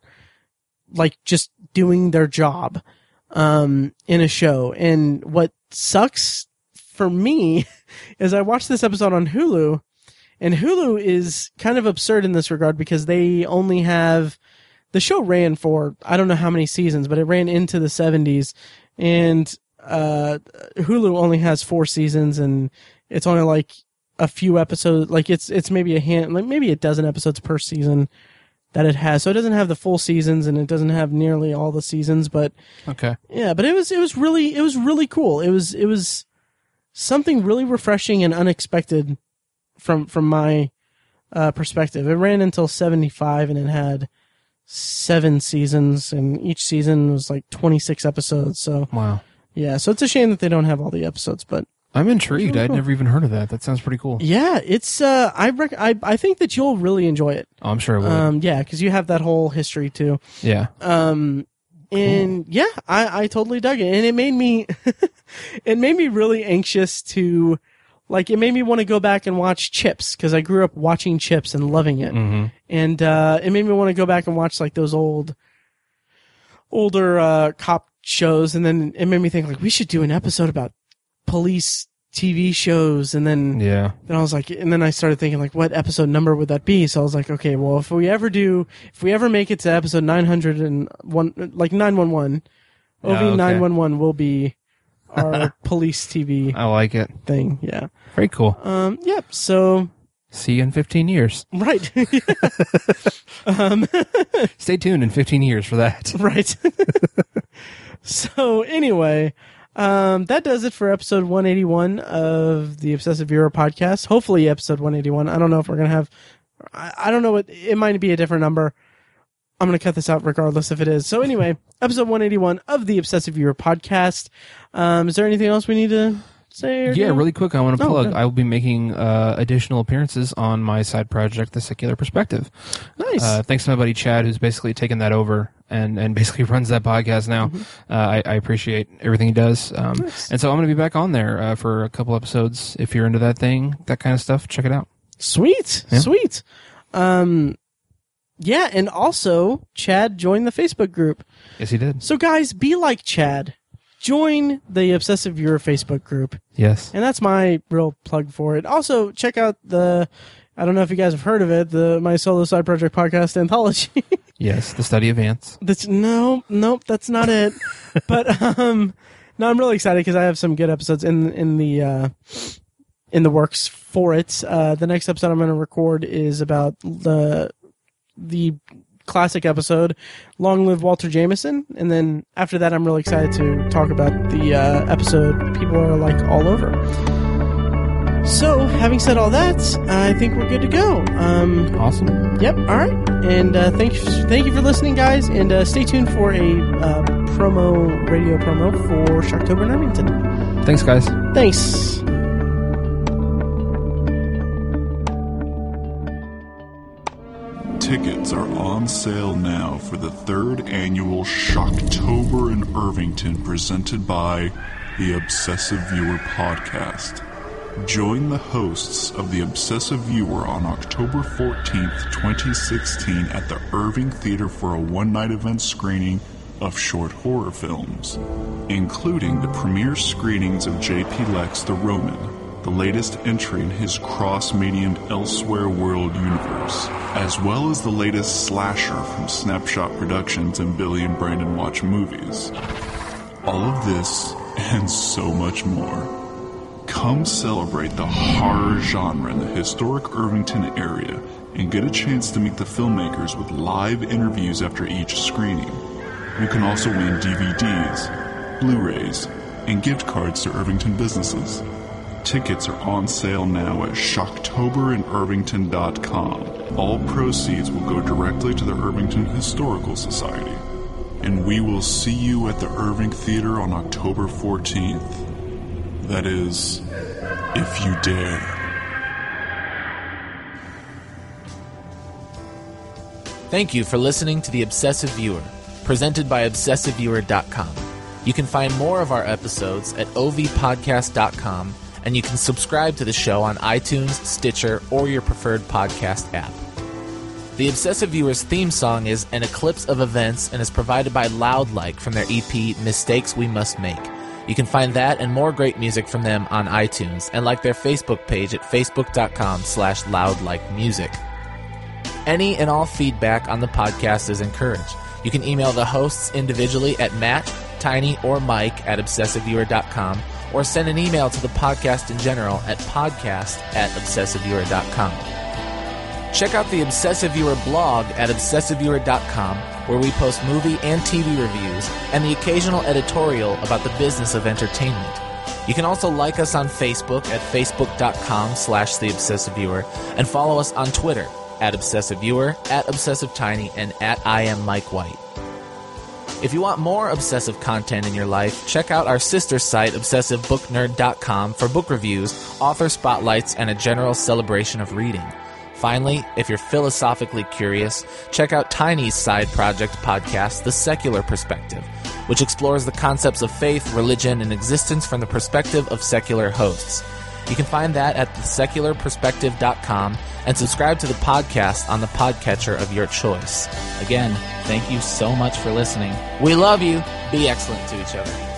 like just doing their job um, in a show. And what sucks for me is i watched this episode on hulu and hulu is kind of absurd in this regard because they only have the show ran for i don't know how many seasons but it ran into the 70s and uh, Hulu only has four seasons and it's only like a few episodes. Like it's it's maybe a hand, like maybe a dozen episodes per season that it has. So it doesn't have the full seasons and it doesn't have nearly all the seasons. But okay, yeah. But it was it was really it was really cool. It was it was something really refreshing and unexpected from from my uh, perspective. It ran until seventy five and it had seven seasons and each season was like 26 episodes so wow yeah, so it's a shame that they don't have all the episodes, but I'm intrigued. Really I'd cool. never even heard of that. That sounds pretty cool. Yeah, it's uh, I rec- I I think that you'll really enjoy it. Oh, I'm sure I will. Um, yeah, because you have that whole history too. Yeah. Um, and cool. yeah, I I totally dug it, and it made me, it made me really anxious to, like, it made me want to go back and watch Chips because I grew up watching Chips and loving it, mm-hmm. and uh, it made me want to go back and watch like those old, older uh, cop shows, and then it made me think like we should do an episode about police TV shows, and then Yeah. then I was like, and then I started thinking like, what episode number would that be? So I was like, okay, well, if we ever do, if we ever make it to episode nine hundred and one, like nine one one. OV nine one one will be our police TV I like it. thing. Yeah. Very cool. Um. Yep. So See you in 15 years. right. Um. Stay tuned in 15 years for that. right. so anyway, um, that does it for episode 181 of the Obsessive Viewer podcast. Hopefully, episode 181. I don't know if we're gonna have. I, I don't know what it might be a different number. I'm gonna cut this out regardless if it is. So anyway, episode 181 of the Obsessive Viewer podcast. Um, is there anything else we need to say? Or Yeah, do? really quick, I want to Oh, plug. good. I will be making uh, additional appearances on my side project, The Secular Perspective. nice. Uh, thanks to my buddy Chad, who's basically taken that over and, and basically runs that podcast now. Uh, I, I appreciate everything he does. Um, Mm-hmm. Nice. And so I'm going to be back on there uh, for a couple episodes. If you're into that thing, that kind of stuff, check it out. Sweet, Yeah. sweet. Um, yeah, and also Chad joined the Facebook group. Yes, he did. So guys, be like Chad. Join the Obsessive Viewer Facebook group. Yes. And that's my real plug for it. Also, check out the I don't know if you guys have heard of it, the my solo side project podcast anthology. Yes. The study of ants. that's no, nope, that's not it. but um no, I'm really excited because I have some good episodes in in the uh in the works for it. Uh the next episode I'm going to record is about the the classic episode long live walter jameson. And then after that i'm really excited to talk about the uh, episode people are like all over. So having said all that i think we're good to go. Um, Awesome. yep. All right. And uh, thank, thank you for listening guys. And uh, stay tuned for a uh, promo radio promo for shocktober in irvington Thanks, guys. thanks Tickets are on sale now for the third annual Shocktober in Irvington presented by the Obsessive Viewer podcast. Join the hosts of the Obsessive Viewer on October 14th, 2016 at the Irving Theater for a one-night event screening of short horror films, including the premiere screenings of J.P. Lex The Roman, the latest entry in his cross-mediumed Elsewhere World universe, as well as the latest slasher from Snapshot Productions and Billy and Brandon Watch Movies. All of this and so much more. Come celebrate the horror genre in the historic Irvington area and get a chance to meet the filmmakers with live interviews after each screening. You can also win DVDs, Blu rays, and gift cards to Irvington businesses. Tickets are on sale now at shocktoberinirvington.com. All proceeds will go directly to the Irvington Historical Society. And we will see you at the Irving Theater on October 14th. That is, if you dare. Thank you for listening to The Obsessive Viewer, presented by ObsessiveViewer.com. You can find more of our episodes at ovpodcast.com, and you can subscribe to the show on iTunes, Stitcher, or your preferred podcast app. The Obsessive Viewer's theme song is An Eclipse of Events and is provided by Loudlike from their EP Mistakes We Must Make. You can find that and more great music from them on iTunes and like their Facebook page at facebook.com slash loudlikemusic. Any and all feedback on the podcast is encouraged. You can email the hosts individually at Matt, Tiny, or Mike at obsessiveviewer.com or send an email to the podcast in general at podcast at obsessiveviewer.com. Check out the Obsessive Viewer blog at obsessiveviewer.com where we post movie and TV reviews and the occasional editorial about the business of entertainment. You can also like us on Facebook at facebook.com slash the obsessive viewer and follow us on Twitter at obsessive viewer, at obsessive tiny, and at I am Mike White. If you want more obsessive content in your life, check out our sister site, obsessivebooknerd.com, for book reviews, author spotlights, and a general celebration of reading. Finally, if you're philosophically curious, check out Tiny's side project podcast, The Secular Perspective, which explores the concepts of faith, religion, and existence from the perspective of secular hosts. You can find that at thesecularperspective.com and subscribe to the podcast on the podcatcher of your choice. Again, thank you so much for listening. We love you. Be excellent to each other.